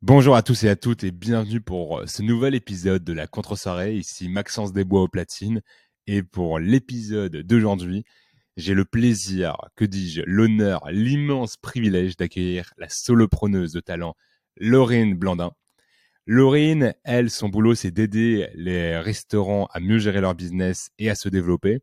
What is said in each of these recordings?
Bonjour à tous et à toutes et bienvenue pour euh, ce nouvel épisode de la contre-soirée. Ici Maxence Desbois au platine. Et pour l'épisode d'aujourd'hui, j'ai le plaisir, que dis-je, l'honneur, l'immense privilège d'accueillir la solopreneuse de talent, Laurine Blandin. Laurine, elle, son boulot, c'est d'aider les restaurants à mieux gérer leur business et à se développer.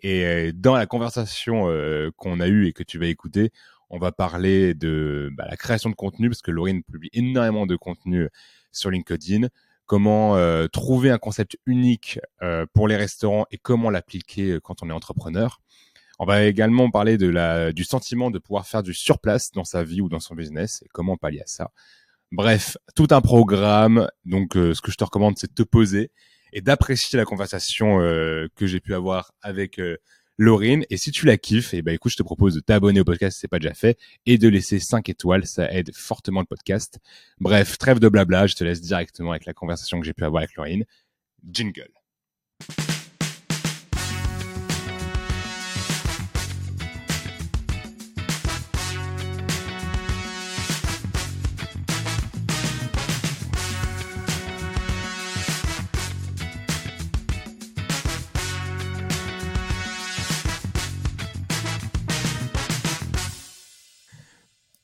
Et euh, dans la conversation euh, qu'on a eue et que tu vas écouter, on va parler de bah, la création de contenu parce que Laurine publie énormément de contenu sur LinkedIn. Comment euh, trouver un concept unique euh, pour les restaurants et comment l'appliquer quand on est entrepreneur. On va également parler de la, du sentiment de pouvoir faire du surplace dans sa vie ou dans son business et comment pallier à ça. Bref, tout un programme. Donc, euh, ce que je te recommande, c'est de te poser et d'apprécier la conversation que j'ai pu avoir avec Laurine. Et si tu la kiffes, et eh ben écoute, je te propose de t'abonner au podcast si c'est pas déjà fait et de laisser 5 étoiles, ça aide fortement le podcast. Bref, trêve de blabla, je te laisse directement avec la conversation que j'ai pu avoir avec Laurine. Jingle.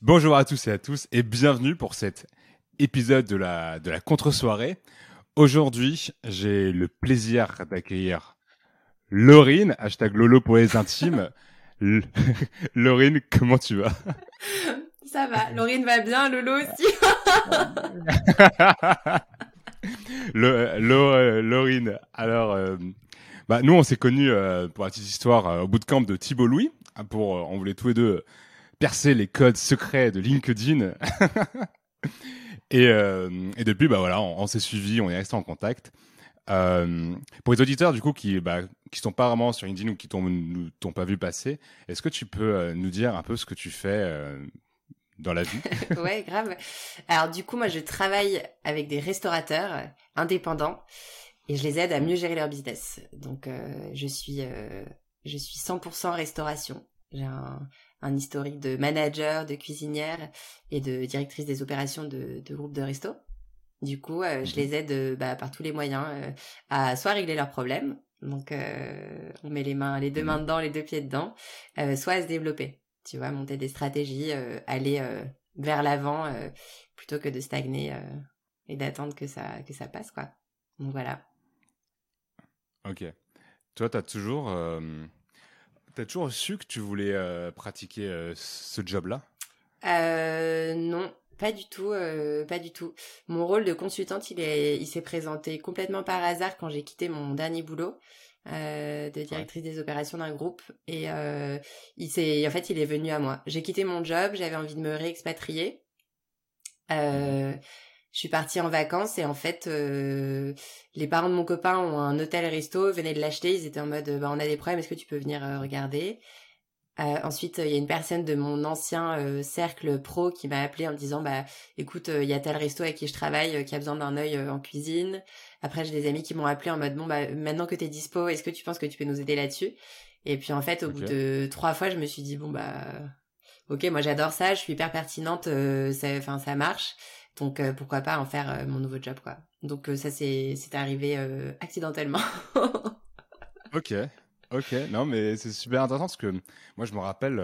Bonjour à tous et à tous et bienvenue pour cet épisode de la, de la contre-soirée. Aujourd'hui, j'ai le plaisir d'accueillir Laurine, hashtag Lolo pour les intimes. Laurine, comment tu vas? Ça va, Laurine va bien, Lolo aussi. le, Laurine, alors, euh, bah, nous on s'est connus euh, pour la petite histoire euh, au bootcamp de Thibault Louis. Pour, on voulait tous les deux percer les codes secrets de LinkedIn. et, euh, et, depuis, bah voilà, on, s'est suivi, on est resté en contact. Euh, pour les auditeurs du coup qui bah, qui sont pas vraiment sur LinkedIn ou qui t'ont t'ont pas vu passer, est-ce que tu peux euh, nous dire un peu ce que tu fais dans la vie? Ouais, grave. Alors du coup, moi, je travaille avec des restaurateurs indépendants et je les aide à mieux gérer leur business. Donc, je suis je suis 100% restauration. J'ai un, un historique de manager, de cuisinière et de directrice des opérations de, de groupes de resto. Du coup, euh, je mhm. les aide euh, bah, par tous les moyens euh, à soit régler leurs problèmes, donc on met les mains, les deux mains mhm. dedans, les deux pieds dedans, soit à se développer. Tu vois, monter des stratégies, aller vers l'avant plutôt que de stagner et d'attendre que ça que ça passe quoi. Donc voilà. Ok. Toi, tu as toujours T'as toujours su que tu voulais euh, pratiquer euh, ce job-là? Euh, Non, pas du tout, pas du tout. Mon rôle de consultante, il est, il s'est présenté complètement par hasard quand j'ai quitté mon dernier boulot. de directrice des opérations d'un groupe. Et il s'est en fait il est venu à moi. J'ai quitté mon job j'avais envie de me réexpatrier. Euh, je suis partie en vacances et en fait, euh, les parents de mon copain ont un hôtel resto, venaient de l'acheter, ils étaient en mode, bah, on a des problèmes, est-ce que tu peux venir euh, regarder? Euh, Ensuite, il y a une personne de mon ancien cercle pro qui m'a appelé en me disant, bah, écoute, il y a tel resto avec qui je travaille qui a besoin d'un œil en cuisine. Après, j'ai des amis qui m'ont appelé en mode, bon, bah, maintenant que t'es dispo, est-ce que tu penses que tu peux nous aider là-dessus? Et puis en fait, au bout de trois fois, je me suis dit, bon, bah, ok, moi j'adore ça, je suis hyper pertinente, enfin, ça marche. Donc euh, pourquoi pas en faire euh, mon nouveau job quoi. Donc euh, ça c'est c'est arrivé accidentellement. ok. Ok, non mais c'est super intéressant parce que moi je me rappelle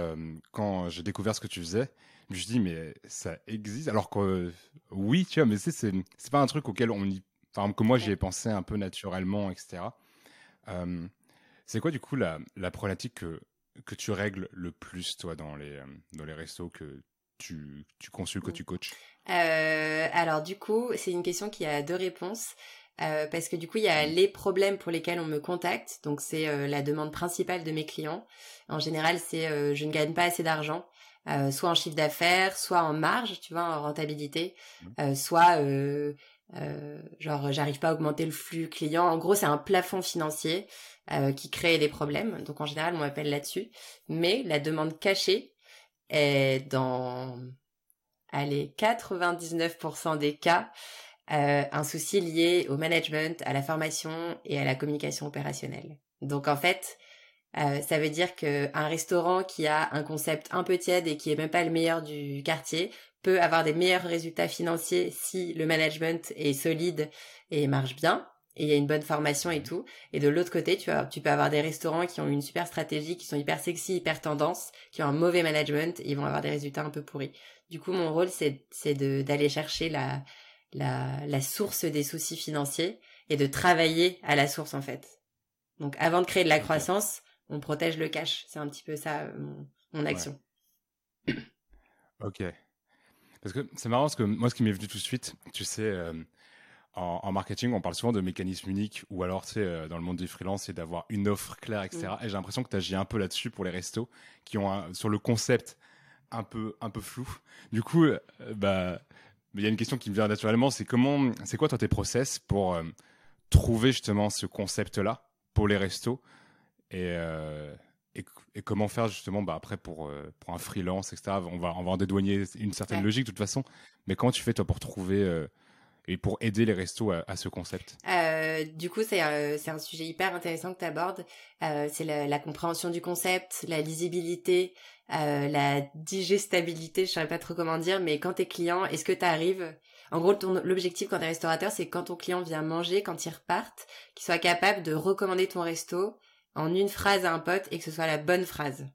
quand j'ai découvert ce que tu faisais, je me suis dit mais ça existe? Alors que oui tu vois mais c'est c'est pas un truc auquel on y enfin que moi j'y ai pensé un peu naturellement etc. c'est quoi du coup la, la problématique que que tu règles le plus toi dans les dans les restos que tu tu consultes que tu coaches euh, alors du coup, c'est une question qui a deux réponses. Euh, parce que du coup, il y a les problèmes pour lesquels on me contacte. Donc, c'est euh, la demande principale de mes clients. En général, c'est euh, je ne gagne pas assez d'argent, euh, soit en chiffre d'affaires, soit en marge, tu vois, en rentabilité, mmh. soit genre j'arrive pas à augmenter le flux client. En gros, c'est un plafond financier qui crée des problèmes. Donc, en général, on m'appelle là-dessus. Mais la demande cachée est dans allez, 99% des cas, euh, un souci lié au management, à la formation et à la communication opérationnelle. Donc en fait, euh, ça veut dire qu'un restaurant qui a un concept un peu tiède et qui est même pas le meilleur du quartier peut avoir des meilleurs résultats financiers si le management est solide et marche bien et il y a une bonne formation et tout. Et de l'autre côté, tu, as, tu peux avoir des restaurants qui ont une super stratégie, qui sont hyper sexy, hyper tendance, qui ont un mauvais management, et ils vont avoir des résultats un peu pourris. Du coup, mon rôle, c'est, c'est d'aller chercher la, la, la source des soucis financiers et de travailler à la source, en fait. Donc, avant de créer de la croissance, on protège le cash. C'est un petit peu ça, mon, mon action. ok. Parce que c'est marrant, parce que moi, ce qui m'est venu tout de suite, tu sais, euh, en, marketing, on parle souvent de mécanismes uniques, ou alors, tu sais, euh, dans le monde du freelance, c'est d'avoir une offre claire, etc. Mm. Et j'ai l'impression que tu agis un peu là-dessus pour les restos, qui ont un, sur le concept un peu, un peu flou. Du coup, euh, bah, il y a une question qui me vient naturellement, c'est comment, c'est quoi toi tes process pour euh, trouver justement ce concept-là pour les restos et, et, comment faire justement bah, après pour, pour un freelance, etc. On va, on va en dédouaner une certaine logique de toute façon, mais comment tu fais toi pour trouver et pour aider les restos à, ce concept euh, Du coup, c'est euh, un sujet hyper intéressant que tu abordes. Euh, c'est la, la, compréhension du concept, la lisibilité, euh, la digestabilité, je ne saurais pas trop comment dire, mais quand t'es client, est-ce que tu arrives... En gros, l'objectif quand t'es restaurateur, c'est quand ton client vient manger, quand il reparte, qu'il soit capable de recommander ton resto en une phrase à un pote et que ce soit la bonne phrase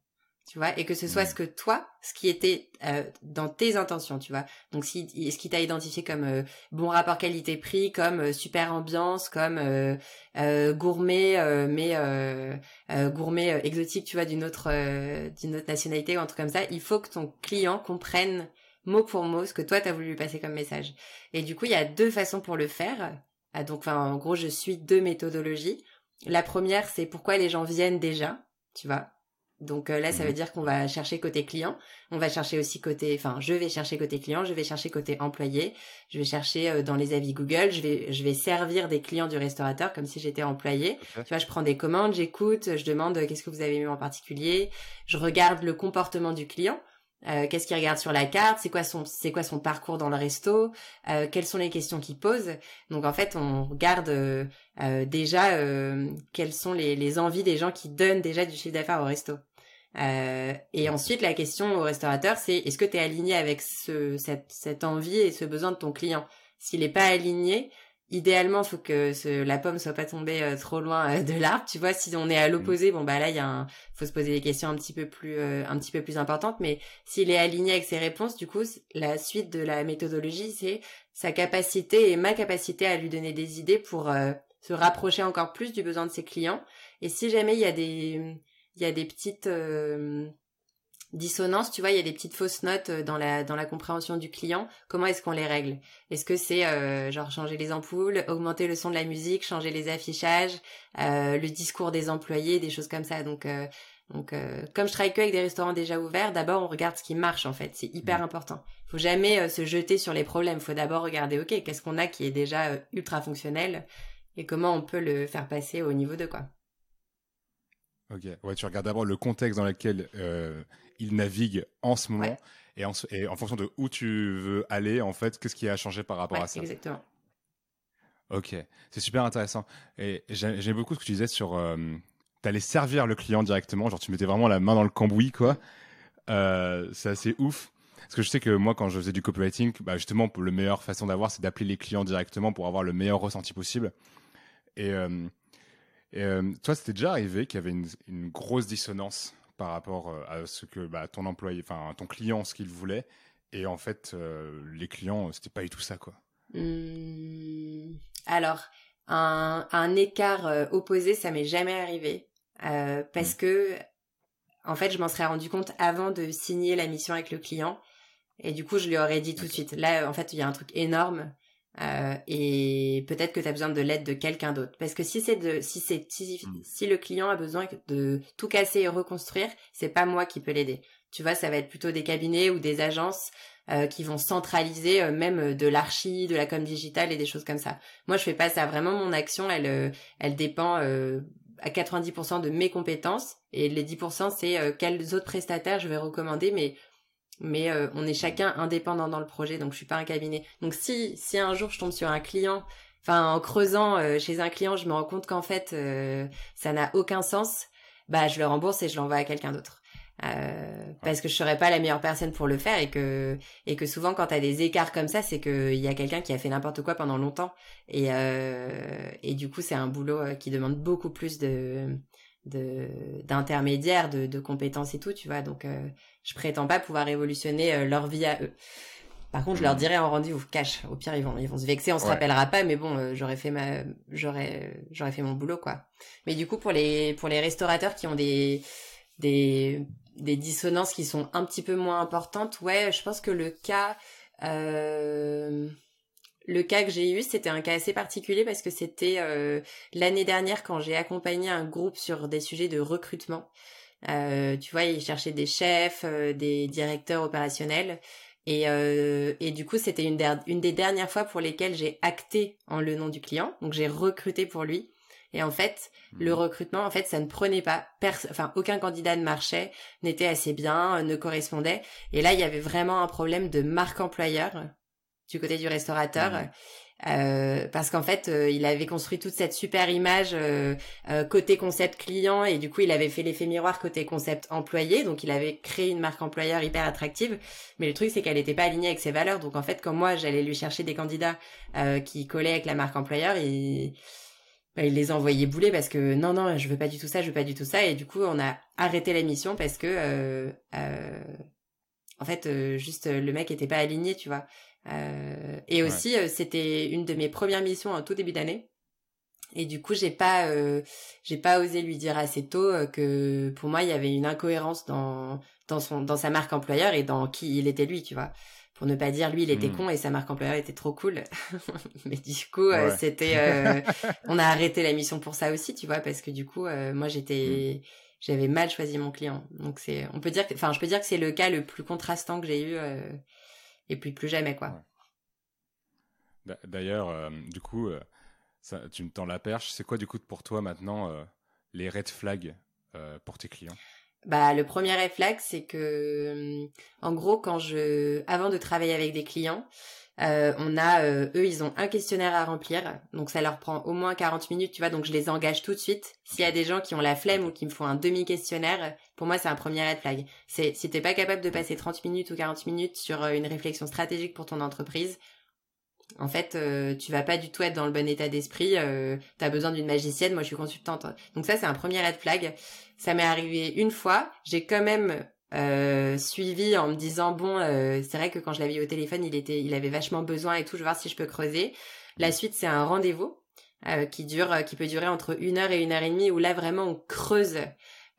tu vois, et que ce soit ce que toi, ce qui était euh, dans tes intentions, tu vois. Donc si ce qui t'a identifié comme euh, bon rapport qualité-prix, comme euh, super ambiance, comme gourmet, mais gourmet exotique, tu vois, d'une autre d'une autre nationalité ou un truc comme ça, il faut que ton client comprenne mot pour mot ce que toi t'as voulu lui passer comme message. Et du coup, il y a deux façons pour le faire. Ah, donc, enfin, en gros, je suis deux méthodologies. La première, c'est pourquoi les gens viennent déjà, tu vois donc euh, là, ça veut mhm. dire qu'on va chercher côté client, on va chercher aussi côté, enfin, je vais chercher côté client, je vais chercher côté employé, je vais chercher euh, dans les avis Google, je vais, je vais servir des clients du restaurateur comme si j'étais employé. Tu vois, je prends des commandes, j'écoute, je demande euh, qu'est-ce que vous avez mis en particulier, je regarde le comportement du client. qu'est-ce qu'il regarde sur la carte, c'est quoi son c'est quoi son parcours dans le resto, quelles sont les questions qu'il pose? Donc en fait, on regarde déjà quelles sont les, les envies des gens qui donnent déjà du chiffre d'affaires au resto. Euh, et ensuite, la question au restaurateur, c'est est-ce que tu es aligné avec ce, cette, cette, envie et ce besoin de ton client? S'il n'est pas aligné, idéalement, faut que ce, la pomme soit pas tombée euh, trop loin euh, de l'arbre. Tu vois, si on est à mmh. l'opposé, bon bah là, il y a un, faut se poser des questions un petit peu plus, un petit peu plus importantes. Mais s'il est aligné avec ses réponses, du coup, la suite de la méthodologie, c'est sa capacité et ma capacité à lui donner des idées pour se rapprocher encore plus du besoin de ses clients. Et si jamais il y a des il y a des petites euh, dissonances, tu vois, il y a des petites fausses notes euh, dans la dans la compréhension du client. Comment est-ce qu'on les règle? Est-ce que c'est euh, genre changer les ampoules, augmenter le son de la musique, changer les affichages, le discours des employés, des choses comme ça? Donc donc comme je travaille que avec des restaurants déjà ouverts, d'abord on regarde ce qui marche en fait, c'est hyper mmh. important. Faut jamais se jeter sur les problèmes, faut d'abord regarder OK, qu'est-ce qu'on a qui est déjà ultra fonctionnel et comment on peut le faire passer au niveau de quoi. Ok, ouais, tu regardes d'abord le contexte dans lequel euh, il navigue en ce moment et, en, et, en, fonction de où tu veux aller, en fait, qu'est-ce qui a changé par rapport à ça? Exactement. Ok, c'est super intéressant. Et j'aime beaucoup ce que tu disais sur. Euh, tu allais servir le client directement, genre tu mettais vraiment la main dans le cambouis, quoi. Euh, c'est assez ouf. Parce que je sais que moi, quand je faisais du copywriting, bah justement, pour le meilleure façon d'avoir, c'est d'appeler les clients directement pour avoir le meilleur ressenti possible. Et euh, et, euh, toi, c'était déjà arrivé qu'il y avait une, une, grosse dissonance par rapport euh, à ce que bah, ton employé, enfin ton client, ce qu'il voulait, et en fait, euh, les clients, c'était pas du tout ça, quoi. Mmh. alors, un, un écart opposé, ça m'est jamais arrivé, parce mmh. que, en fait, je m'en serais rendu compte avant de signer la mission avec le client. Et du coup, je lui aurais dit tout de suite. Là, en fait, il y a un truc énorme. Euh, et peut-être que tu as besoin de l'aide de quelqu'un d'autre. Parce que si c'est de, si c'est, si, mm. si, le client a besoin de tout casser et reconstruire, c'est pas moi qui peux l'aider. Tu vois, ça va être plutôt des cabinets ou des agences euh, qui vont centraliser euh, même de l'archi, de la com digitale et des choses comme ça. Moi, je fais pas ça. Vraiment, mon action, elle, elle dépend à 90% de mes compétences et les 10% c'est quels autres prestataires je vais recommander, mais mais euh, on est chacun indépendant dans le projet, donc je suis pas un cabinet. Donc si si un jour je tombe sur un client, enfin en creusant euh, chez un client, je me rends compte qu'en fait euh, ça n'a aucun sens, bah je le rembourse et je l'envoie à quelqu'un d'autre. Euh, parce que je serais pas la meilleure personne pour le faire et que et que souvent quand t'as des écarts comme ça c'est que il y a quelqu'un qui a fait n'importe quoi pendant longtemps et euh, et du coup c'est un boulot euh, qui demande beaucoup plus de de d'intermédiaires de, de compétences et tout tu vois. Donc euh, je prétends pas pouvoir révolutionner euh, leur vie à eux. Par contre je leur mmh. dirai en rendez-vous cash. Au pire ils vont ils vont se vexer on se rappellera pas mais bon j'aurais fait ma j'aurais j'aurais fait mon boulot quoi. Mais du coup pour les pour les restaurateurs qui ont des des des dissonances qui sont un petit peu moins importantes, ouais, je pense que le cas, euh, le cas que j'ai eu, c'était un cas assez particulier parce que c'était euh, l'année dernière quand j'ai accompagné un groupe sur des sujets de recrutement. Euh, tu vois, ils cherchaient des chefs, des directeurs opérationnels. Et, et du coup, c'était une, une des dernières fois pour lesquelles j'ai acté en le nom du client. Donc, j'ai recruté pour lui. Et en fait, le mhm. recrutement, en fait, ça ne prenait pas. enfin, aucun candidat ne marchait, n'était assez bien, euh, ne correspondait. Et là, il y avait vraiment un problème de marque employeur du côté du restaurateur. Mhm. Euh, parce qu'en fait, euh, il avait construit toute cette super image côté concept client et du coup, il avait fait l'effet miroir côté concept employé. Donc, il avait créé une marque employeur hyper attractive. Mais le truc, c'est qu'elle n'était pas alignée avec ses valeurs. Donc, en fait, quand moi, j'allais lui chercher des candidats qui collaient avec la marque employeur, il bah, il les a envoyés bouler parce que non non je veux pas du tout ça je veux pas du tout ça et du coup on a arrêté la mission parce que euh, euh, en fait euh, juste le mec était pas aligné tu vois et aussi c'était une de mes premières missions en tout début d'année. Et du coup j'ai pas j'ai pas osé lui dire assez tôt que pour moi il y avait une incohérence dans dans son dans sa marque employeur et dans qui il était lui tu vois. Pour ne pas dire lui il était hmm. con et sa marque employeur était trop cool. Mais du coup euh, c'était euh, on a arrêté la mission pour ça aussi tu vois parce que du coup euh, moi j'étais hmm. j'avais mal choisi mon client. Donc c'est on peut dire enfin je peux dire que c'est le cas le plus contrastant que j'ai eu et puis plus jamais quoi. D'ailleurs du coup ça, tu me tends la perche. C'est quoi du coup pour toi maintenant les red flags pour tes clients? Bah, le premier réflexe, c'est que, hum, en gros, quand je, avant de travailler avec des clients, euh, on a, euh, eux, ils ont un questionnaire à remplir, donc ça leur prend au moins 40 minutes, tu vois, donc je les engage tout de suite. S'il y a des gens qui ont la flemme ou qui me font un demi-questionnaire, pour moi, c'est un premier red flag. C'est, si t'es pas capable de passer 30 minutes ou 40 minutes sur euh, une réflexion stratégique pour ton entreprise, en fait, euh, tu vas pas du tout être dans le bon état d'esprit. Euh, tu besoin d'une magicienne. Moi, je suis consultante. Donc ça, c'est un premier red flag. Ça m'est arrivé une fois. J'ai quand même euh, suivi en me disant bon, euh, c'est vrai que quand je l'avais eu au téléphone, il était, il avait vachement besoin et tout. Je vais voir si je peux creuser. La suite, c'est un rendez-vous qui dure, qui peut durer entre une heure et une heure et demie où là vraiment on creuse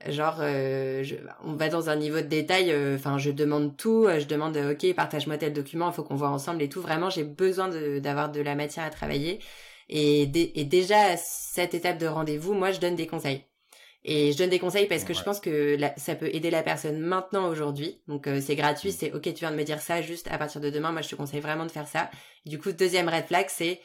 genre euh, je, on va dans un niveau de détail euh, enfin je demande tout euh, je demande ok partage-moi tel document il faut qu'on voit ensemble et tout vraiment j'ai besoin d'avoir de, la matière à travailler et, et déjà à cette étape de rendez-vous moi je donne des conseils et je donne des conseils parce que je pense que ça peut aider la personne maintenant aujourd'hui. Donc c'est gratuit mm. c'est ok tu viens de me dire ça juste à partir de demain. Moi je te conseille vraiment de faire ça. Du coup deuxième red flag c'est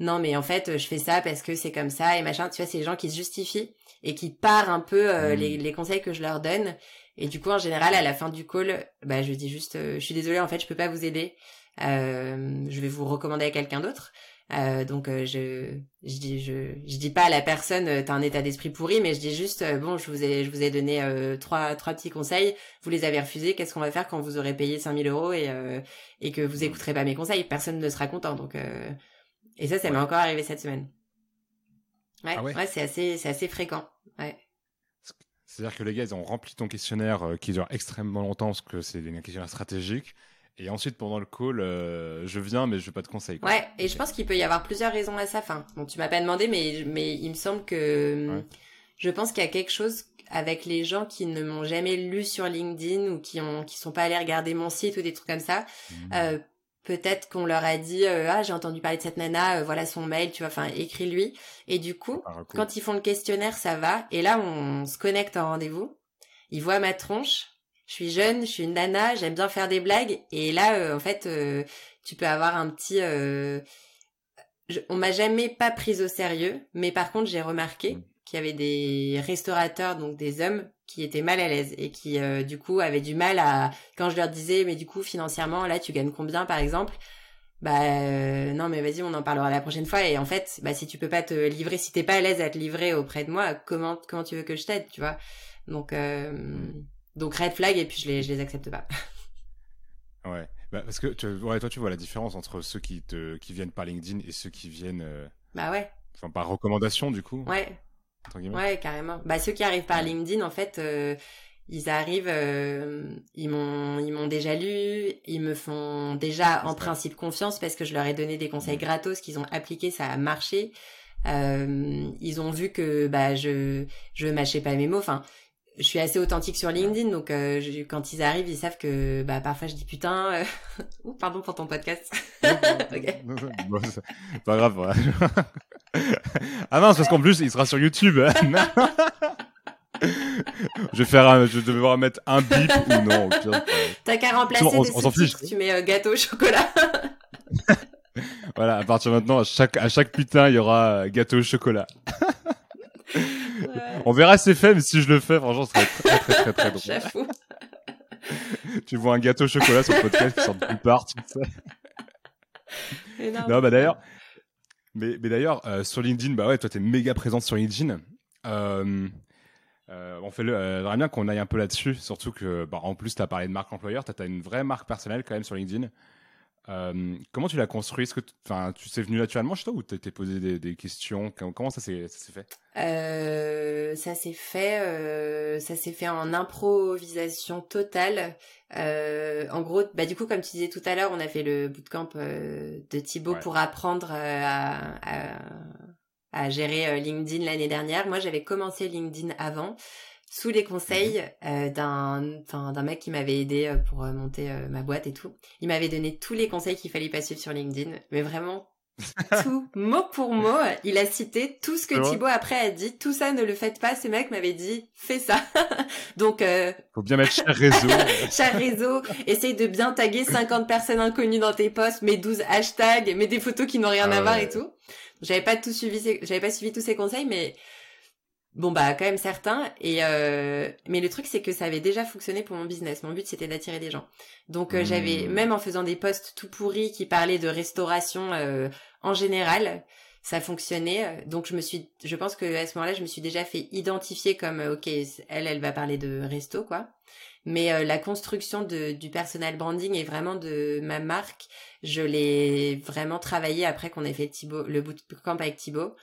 non mais en fait je fais ça parce que c'est comme ça et machin. Tu vois c'est les gens qui se justifient et qui partent un peu euh, mm. les, les, conseils que je leur donne. Et du coup en général à la fin du call bah je dis juste euh, je suis désolée en fait je peux pas vous aider. Euh, je vais vous recommander à quelqu'un d'autre euh, donc je je dis je je dis pas à la personne t'as un état d'esprit pourri mais je dis juste bon je vous ai je vous ai donné trois trois petits conseils vous les avez refusés qu'est-ce qu'on va faire quand vous aurez payé 5000 euros et et que vous écouterez pas mes conseils? Personne ne sera content donc et ça, ça m'est encore arrivé cette semaine. Ouais, ah ouais, c'est assez, c'est assez fréquent. Ouais. C'est-à-dire que les gars, ils ont rempli ton questionnaire euh, qui dure extrêmement longtemps parce que c'est un questionnaire stratégique. Et ensuite, pendant le call, euh, je viens, mais je veux pas de conseils. Ouais, et je pense qu'il peut y avoir plusieurs raisons à ça. Enfin, bon, tu m'as pas demandé, mais, mais il me semble que je pense qu'il y a quelque chose avec les gens qui ne m'ont jamais lu sur LinkedIn ou qui ont qui sont pas allés regarder mon site ou des trucs comme ça. Mmh. Euh, peut-être qu'on leur a dit euh, ah j'ai entendu parler de cette nana euh, voilà son mail tu vois enfin écris lui et du coup quand ils font le questionnaire ça va et là on se connecte en rendez-vous ils voient ma tronche je suis jeune je suis une nana j'aime bien faire des blagues. Et là euh, en fait tu peux avoir un petit on m'a jamais pas prise au sérieux mais par contre j'ai remarqué mm. qu'il y avait des restaurateurs donc des hommes qui étaient mal à l'aise et qui euh, du coup avaient du mal à quand je leur disais mais du coup financièrement là tu gagnes combien par exemple? Bah euh, non mais vas-y on en parlera la prochaine fois. Et en fait bah si tu peux pas te livrer si t'es pas à l'aise à te livrer auprès de moi comment comment tu veux que je t'aide tu vois? Donc euh, Donc red flag et puis je les, je les accepte pas. Ouais, bah, parce que ouais, toi tu vois la différence entre ceux qui te qui viennent par LinkedIn et ceux qui viennent. Euh, bah ouais. Enfin par recommandation du coup. Ouais. Ouais, carrément. Bah ceux qui arrivent par LinkedIn en fait. Euh, ils arrivent, euh, ils m'ont, ils m'ont déjà lu, ils me font déjà en principe confiance parce que je leur ai donné des conseils gratos qu'ils ont appliqués, ça a marché. Euh, ils ont vu que bah je, je mâchais pas mes mots. Enfin, je suis assez authentique sur LinkedIn, donc euh, quand ils arrivent, ils savent que bah parfois je dis putain. Euh... Ouh, pardon pour ton podcast. okay. pas grave. ah mince, parce qu'en plus il sera sur YouTube. je vais faire je devais devoir mettre un bip ou non. T'as qu'à remplacer on, fiche. Tu mets euh, gâteau au chocolat. voilà, à partir de maintenant, à chaque, à chaque putain, il y aura euh, gâteau au chocolat. On verra si c'est fait, mais si je le fais, franchement, ce serait très, très, très, très, drôle. tu vois un gâteau au chocolat sur le podcast qui sort de nulle part, tu sais. non, bah d'ailleurs, mais, mais d'ailleurs, euh, sur LinkedIn, bah ouais, toi, t'es méga présente sur LinkedIn. Euh, euh, on fait le, euh, bien qu'on aille un peu là-dessus, surtout que, bah, en plus, tu as parlé de marque employeur, tu as, une vraie marque personnelle quand même sur LinkedIn. Euh, comment tu l'as construit? Est-ce que tu sais venu naturellement chez toi ou t'es posé des, des, questions? Comment ça s'est fait? Euh, Ça s'est fait, euh, ça s'est fait en improvisation totale. Euh, en gros, bah du coup, comme tu disais tout à l'heure, on a fait le bootcamp euh, de Thibaut pour apprendre à, à, à gérer LinkedIn l'année dernière. Moi, j'avais commencé LinkedIn avant sous les conseils mhm. euh, d'un d'un mec qui m'avait aidé euh, pour monter ma boîte et tout. Il m'avait donné tous les conseils qu'il fallait pas suivre sur LinkedIn, mais vraiment tout mot pour mot, il a cité tout ce que Thibaut après a dit. Tout ça, ne le faites pas. Ce mec m'avait dit, fais ça. Donc, euh... faut bien mettre cher réseau. cher réseau. Essaye de bien taguer 50 personnes inconnues dans tes posts, mets 12 hashtags, mets des photos qui n'ont rien à ah voir et tout. J'avais pas tout suivi, j'avais pas suivi tous ces conseils, mais bon bah quand même certains. Et euh... mais le truc c'est que ça avait déjà fonctionné pour mon business. Mon but c'était d'attirer des gens. Donc euh, j'avais hmm. même en faisant des posts tout pourris qui parlaient de restauration euh, en général, ça fonctionnait. Donc je me suis, je pense que à ce moment-là je me suis déjà fait identifier comme ok elle elle va parler de resto quoi. Mais euh, la construction de, du personal branding et vraiment de ma marque, je l'ai vraiment travaillé après qu'on ait fait Thibaut, le bootcamp avec Thibaut.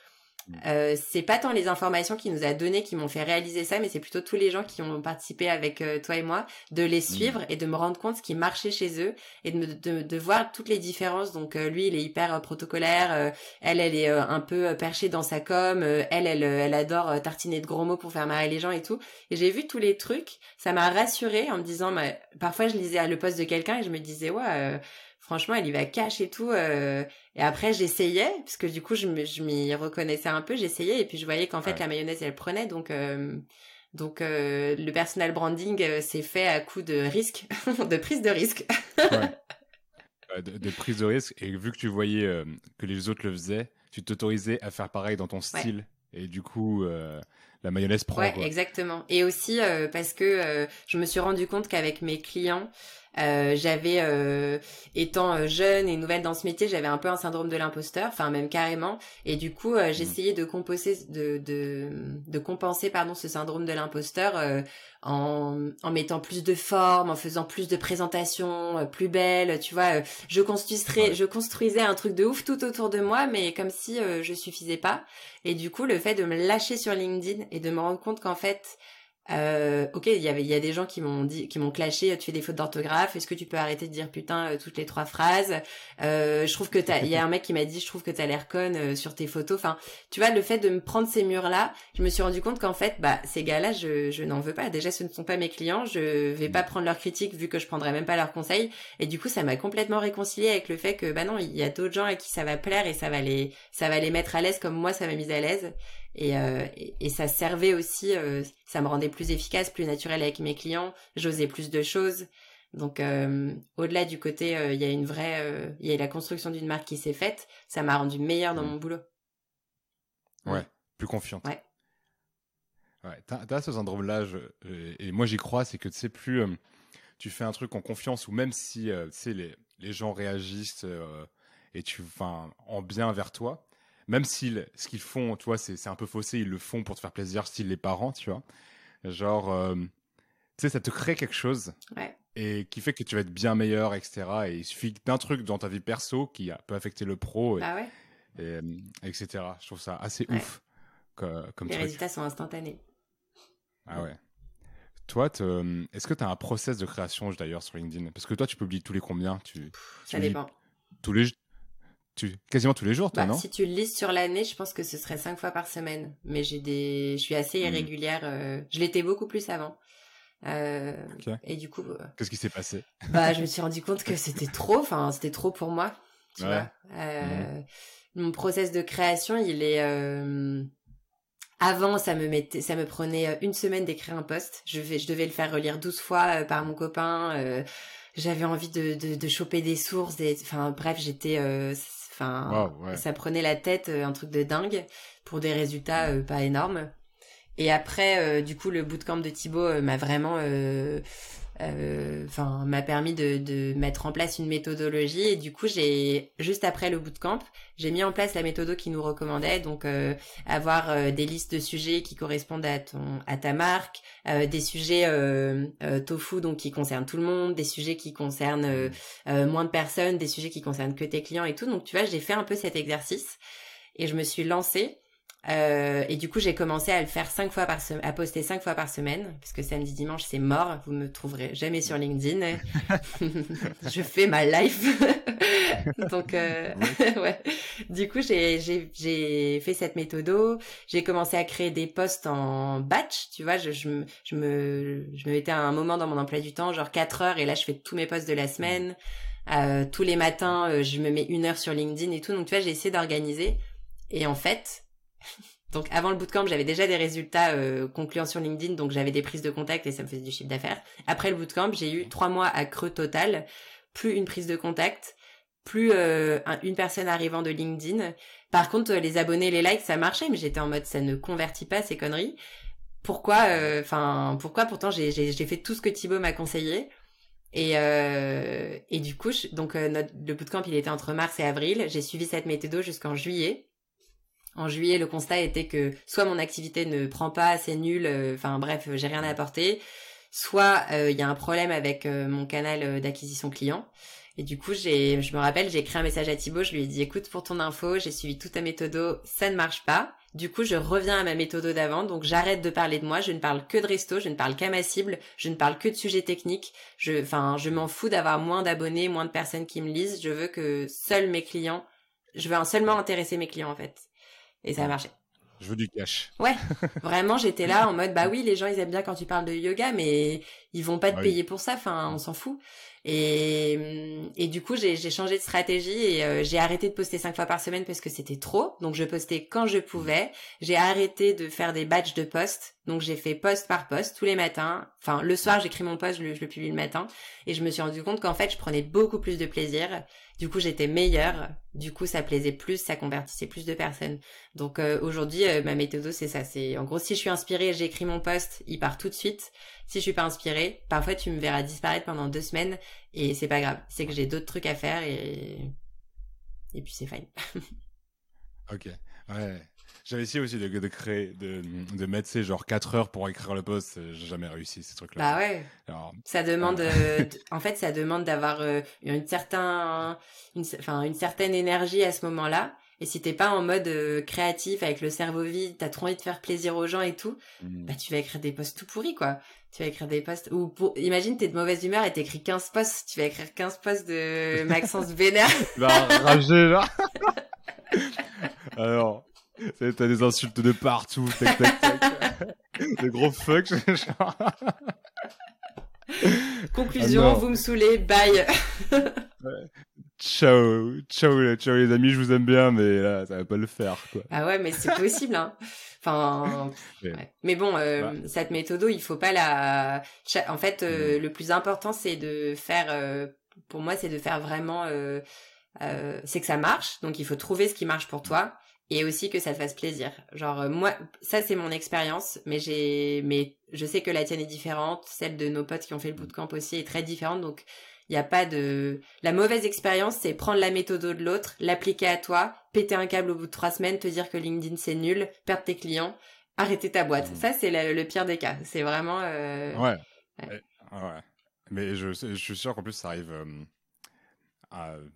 Mm. Euh, c'est pas tant les informations qu'il nous a données qui m'ont fait réaliser ça, mais c'est plutôt tous les gens qui ont participé avec euh, toi et moi, de les mm. suivre et de me rendre compte ce qui marchait chez eux et de, de, de voir toutes les différences. Donc euh, lui, il est hyper protocolaire, elle, elle est un peu perchée dans sa com, elle, elle, elle adore tartiner de gros mots pour faire marrer les gens et tout. Et j'ai vu tous les trucs, ça m'a rassurée en me disant, bah, parfois je lisais le poste de quelqu'un et je me disais, ouais franchement, elle y va cash et tout. Euh, et après, j'essayais, parce que du coup, je m'y reconnaissais un peu, j'essayais, et puis je voyais qu'en fait, la mayonnaise, elle prenait. Donc, euh, donc euh, le personal branding s'est fait à coup de risque, de prise de risque. ouais. de, prise de risque. Et vu que tu voyais que les autres le faisaient, tu t'autorisais à faire pareil dans ton style. Et du coup, la mayonnaise prend. Ouais, exactement. Et aussi parce que je me suis rendu compte qu'avec mes clients, euh, j'avais, euh, étant euh, jeune et nouvelle dans ce métier, j'avais un peu un syndrome de l'imposteur, enfin même carrément. Et du coup, euh, mmh. j'essayais de compenser, de, de, de, compenser pardon ce syndrome de l'imposteur en, en mettant plus de forme, en faisant plus de présentations plus belles. Tu vois, je construisais, je construisais un truc de ouf tout autour de moi, mais comme si je suffisais pas. Et du coup, le fait de me lâcher sur LinkedIn et de me rendre compte qu'en fait euh, ok, il y avait, il y a des gens qui m'ont dit, qui m'ont clashé. Tu fais des fautes d'orthographe. Est-ce que tu peux arrêter de dire putain euh, toutes les trois phrases? Euh, Je trouve que t'as. Il y a un mec qui m'a dit, je trouve que t'as l'air conne euh, sur tes photos. Enfin, tu vois, le fait de me prendre ces murs là, je me suis rendu compte qu'en fait, bah ces gars-là, je, je n'en veux pas. Déjà, ce ne sont pas mes clients. Je vais pas prendre leurs critiques vu que je prendrai même pas leurs conseils. Et du coup, ça m'a complètement réconcilié avec le fait que bah non, il y a d'autres gens à qui ça va plaire et ça va les, ça va les mettre à l'aise comme moi, ça m'a mise à l'aise. Euh, et, et, ça servait aussi, euh, ça me rendait plus efficace, plus naturel avec mes clients, j'osais plus de choses. Donc euh, au-delà du côté, il y a une vraie, il y a la construction d'une marque qui s'est faite, ça m'a rendu meilleur dans mmh. mon boulot. Ouais, plus confiante. Ouais. Ouais, t'as, ce syndrome-là, et moi j'y crois, c'est que tu sais plus, tu fais un truc en confiance ou même si, tu sais, les, les gens réagissent et tu, en bien vers toi, même si ce qu'ils font, tu vois, c'est un peu faussé, ils le font pour te faire plaisir, style les parents, tu vois. Genre, euh, sais, ça te crée quelque chose. Et qui fait que tu vas être bien meilleur, etc. Et il suffit d'un truc dans ta vie perso qui peut affecter le pro. Et, bah et, etc. Je trouve ça assez ouf. Comme, Les résultats sont instantanés. Ah ouais. Toi, est-ce que tu as un process de création d'ailleurs sur LinkedIn? Parce que toi, tu publies tous les combien? Tu, Ça dépend. Tous les, tu, quasiment tous les jours, toi, bah, non Si tu le lises sur l'année, je pense que ce serait cinq fois par semaine. Mais j'ai des, je suis assez mmh. irrégulière. Euh, je l'étais beaucoup plus avant. Euh, et du coup, euh, qu'est-ce qui s'est passé Bah, je me suis rendu compte que c'était trop. Enfin, c'était trop pour moi. Tu vois. Mmh. Mon process de création, il est avant, ça me mettait, ça me prenait une semaine d'écrire un post. Je, vais, je devais le faire relire 12 fois par mon copain. J'avais envie de, de, de, choper des sources. Des, enfin, bref, j'étais, enfin, ça prenait la tête, un truc de dingue pour des résultats pas énormes. Et après, du coup, le bootcamp de Thibaut m'a vraiment euh, enfin m'a permis de, de, mettre en place une méthodologie et du coup j'ai juste après le bootcamp j'ai mis en place la méthode qui nous recommandait donc euh, avoir euh, des listes de sujets qui correspondent à ton à ta marque des sujets tofu donc qui concernent tout le monde des sujets qui concernent moins de personnes des sujets qui concernent que tes clients et tout. Donc tu vois j'ai fait un peu cet exercice et je me suis lancée euh, et du coup, j'ai commencé à le faire cinq fois par semaine, à poster cinq fois par semaine, parce que samedi, dimanche, c'est mort. Vous me trouverez jamais sur LinkedIn. je fais ma life. Donc, euh, ouais. Du coup, j'ai, j'ai, j'ai fait cette méthode. J'ai commencé à créer des posts en batch. Tu vois, je, je, me, je me, je me mettais un moment dans mon emploi du temps, genre 4 heures, et là, je fais tous mes posts de la semaine. Euh, tous les matins, euh, je me mets une heure sur LinkedIn et tout. Donc, tu vois, j'ai essayé d'organiser. Et en fait, donc avant le bootcamp, j'avais déjà des résultats euh, concluants sur LinkedIn, donc j'avais des prises de contact et ça me faisait du chiffre d'affaires. Après le bootcamp, j'ai eu trois mois à creux total, plus une prise de contact, plus euh, une personne arrivant de LinkedIn. Par contre, les abonnés, les likes, ça marchait, mais j'étais en mode ça ne convertit pas ces conneries. Pourquoi euh, Enfin, pourquoi Pourtant, j'ai fait tout ce que Thibaut m'a conseillé. Et, et du coup, donc notre, le bootcamp, il était entre mars et avril. J'ai suivi cette méthode jusqu'en juillet. En juillet, le constat était que soit mon activité ne prend pas, c'est nul, euh, enfin bref, j'ai rien à apporter, soit euh, il y a un problème avec euh, mon canal d'acquisition client. Et du coup, j'ai, je me rappelle, j'ai écrit un message à Thibaut, je lui ai dit, écoute, pour ton info, j'ai suivi toute ta méthode, ça ne marche pas. Du coup, je reviens à ma méthode d'avant, donc j'arrête de parler de moi, je ne parle que de resto, je ne parle qu'à ma cible, je ne parle que de sujets techniques. Je, enfin, je m'en fous d'avoir moins d'abonnés, moins de personnes qui me lisent. Je veux que seuls mes clients, je veux seulement intéresser mes clients en fait. Et ça a marché. Je veux du cash. Ouais, vraiment, j'étais là en mode, bah oui, les gens, ils aiment bien quand tu parles de yoga, mais ils vont pas te payer pour ça, enfin, on s'en fout. Et, mm, et du coup, j'ai changé de stratégie et euh, j'ai arrêté de poster cinq fois par semaine parce que c'était trop. Donc, je postais quand je pouvais. J'ai arrêté de faire des badges de post. Donc, j'ai fait post par post tous les matins. Enfin, le soir, j'écris mon post, je le, je le publie le matin. Et je me suis rendu compte qu'en fait, je prenais beaucoup plus de plaisir du coup, j'étais meilleure. Du coup, ça plaisait plus, ça convertissait plus de personnes. Donc euh, aujourd'hui, euh, ma méthode, c'est ça. C'est en gros, si je suis inspirée, j'écris mon post, il part tout de suite. Si je suis pas inspirée, parfois tu me verras disparaître pendant deux semaines et c'est pas grave. C'est que j'ai d'autres trucs à faire et et puis c'est fine. ok. Ouais. J'avais essayé aussi de, de créer, de, de mettre, ces genre 4 heures pour écrire le post. J'ai jamais réussi ces trucs-là. Bah ouais. ça demande, euh, en fait, ça demande d'avoir euh, une, certain, une, enfin, une certaine énergie à ce moment-là. Et si t'es pas en mode euh, créatif avec le cerveau vide, t'as trop envie de faire plaisir aux gens et tout, mmh. bah tu vas écrire des posts tout pourris quoi. Tu vas écrire des posts ou pour imagine t'es de mauvaise humeur et t'écris 15 posts, tu vas écrire 15 posts de Maxence Vénère. bah rager là. Alors, T'as des insultes de partout, tac, tac, tac. des gros fuck. Conclusion, ah vous me saoulez, bye. Ciao, ciao, ciao les amis, je vous aime bien, mais là, ça va pas le faire. Quoi. Ah ouais, mais c'est possible. Hein. Enfin, mais bon, euh, cette méthode, il faut pas la. En fait, euh, le plus important, c'est de faire. Euh, pour moi, c'est de faire vraiment. C'est que ça marche, donc il faut trouver ce qui marche pour toi et aussi que ça te fasse plaisir. Genre euh, moi ça c'est mon expérience mais j'ai mais je sais que la tienne est différente, celle de nos potes qui ont fait le bootcamp aussi est très différente donc il n'y a pas de la mauvaise expérience c'est prendre la méthode de l'autre, l'appliquer à toi, péter un câble au bout de trois semaines, te dire que LinkedIn c'est nul, perdre tes clients, arrêter ta boîte. Mmh. Ça c'est le, pire des cas. C'est vraiment euh... Ouais. Ouais. ouais. Mais je, je, suis sûr qu'en plus, ça arrive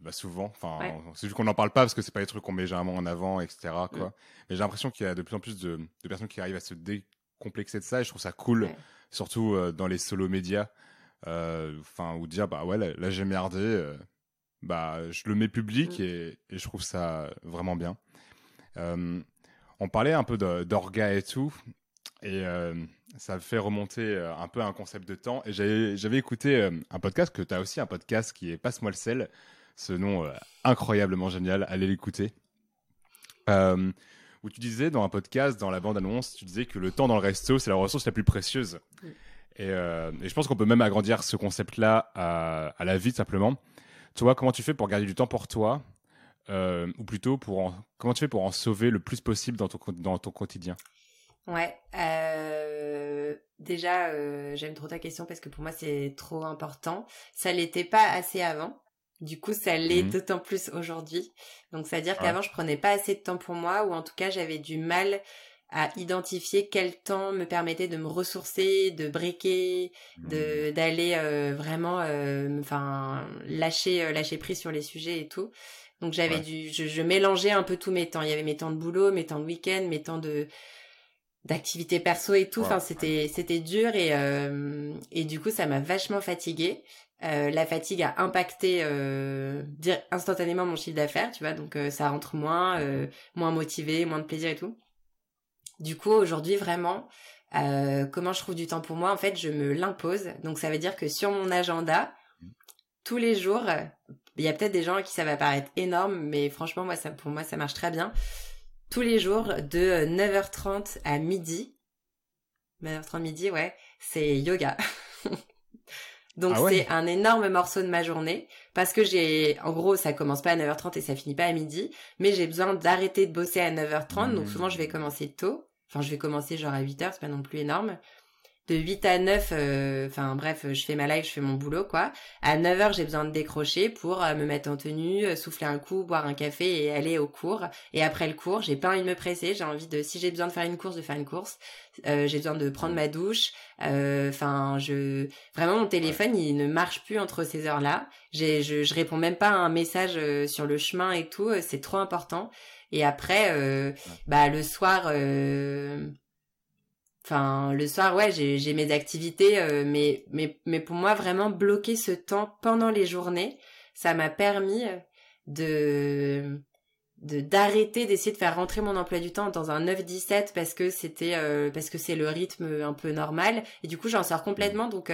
bah souvent. Enfin, c'est juste qu'on n'en parle pas parce que c'est pas des trucs qu'on met généralement en avant, etc. Quoi. Mm. Mais j'ai l'impression qu'il y a de plus en plus de, de, personnes qui arrivent à se décomplexer de ça et je trouve ça cool, surtout euh, dans les solo médias. Euh, enfin, ou dire, bah ouais, là, j'ai merdé, euh, bah je le mets public mm. et, et, je trouve ça vraiment bien. on parlait un peu d'orga et tout. Et ça fait remonter un peu un concept de temps. Et j'avais écouté un podcast, que tu as aussi un podcast qui est Passe-moi le sel. Ce nom incroyablement génial, allez l'écouter. où tu disais dans un podcast, dans la bande-annonce, tu disais que le temps dans le resto, c'est la ressource la plus précieuse. Et, je pense qu'on peut même agrandir ce concept-là à, la vie, simplement. Tu vois, comment tu fais pour garder du temps pour toi Ou plutôt, pour comment tu fais pour en sauver le plus possible dans ton, dans ton quotidien? Ouais. Euh, déjà, euh, j'aime trop ta question parce que pour moi, c'est trop important. Ça l'était pas assez avant. Du coup, ça l'est mmh d'autant plus aujourd'hui. Donc, c'est-à-dire qu'avant, je prenais pas assez de temps pour moi ou en tout cas, j'avais du mal à identifier quel temps me permettait de me ressourcer, de breaker, de mmh. d'aller euh, vraiment, enfin, lâcher lâcher prise sur les sujets et tout. Donc j'avais du, je, je mélangeais un peu tous mes temps. Il y avait mes temps de boulot, mes temps de week-end, mes temps de d'activités perso et tout. Enfin, c'était c'était dur et euh, et du coup, ça m'a vachement fatiguée. Euh, la fatigue a impacté euh, instantanément mon chiffre d'affaires, tu vois, donc euh, ça rentre moins, euh, moins motivé, moins de plaisir et tout. Du coup, aujourd'hui, vraiment, comment je trouve du temps pour moi? En fait, je me l'impose. Donc, ça veut dire que sur mon agenda, tous les jours, il y a peut-être des gens qui ça va paraître énorme, mais franchement, moi, ça, pour moi, ça marche très bien tous les jours de 9h30 à midi. 9h30 midi, ouais, c'est yoga. Donc ah c'est un énorme morceau de ma journée parce que j'ai en gros ça commence pas à 9h30 et ça finit pas à midi, mais j'ai besoin d'arrêter de bosser à 9h30 donc souvent je vais commencer tôt. Enfin je vais commencer genre à 8h, c'est pas non plus énorme de 8 à 9, euh, enfin bref, je fais ma live, je fais mon boulot quoi. À 9 heures, j'ai besoin de décrocher pour euh, me mettre en tenue, euh, souffler un coup, boire un café et aller au cours. Et après le cours, j'ai pas envie de me presser, j'ai envie de, si j'ai besoin de faire une course, de faire une course. j'ai besoin de prendre ma douche. Enfin, je vraiment mon téléphone, il ne marche plus entre ces heures-là. J'ai, je, je réponds même pas à un message sur le chemin et tout. C'est trop important. Et après, bah le soir. Enfin, le soir, ouais, j'ai mes activités, euh, mais, mais, mais pour moi, vraiment bloquer ce temps pendant les journées, ça m'a permis euh, de de d'arrêter d'essayer de faire rentrer mon emploi du temps dans un 9-17 parce que c'était euh, parce que c'est le rythme un peu normal. Et du coup j'en sors complètement. Donc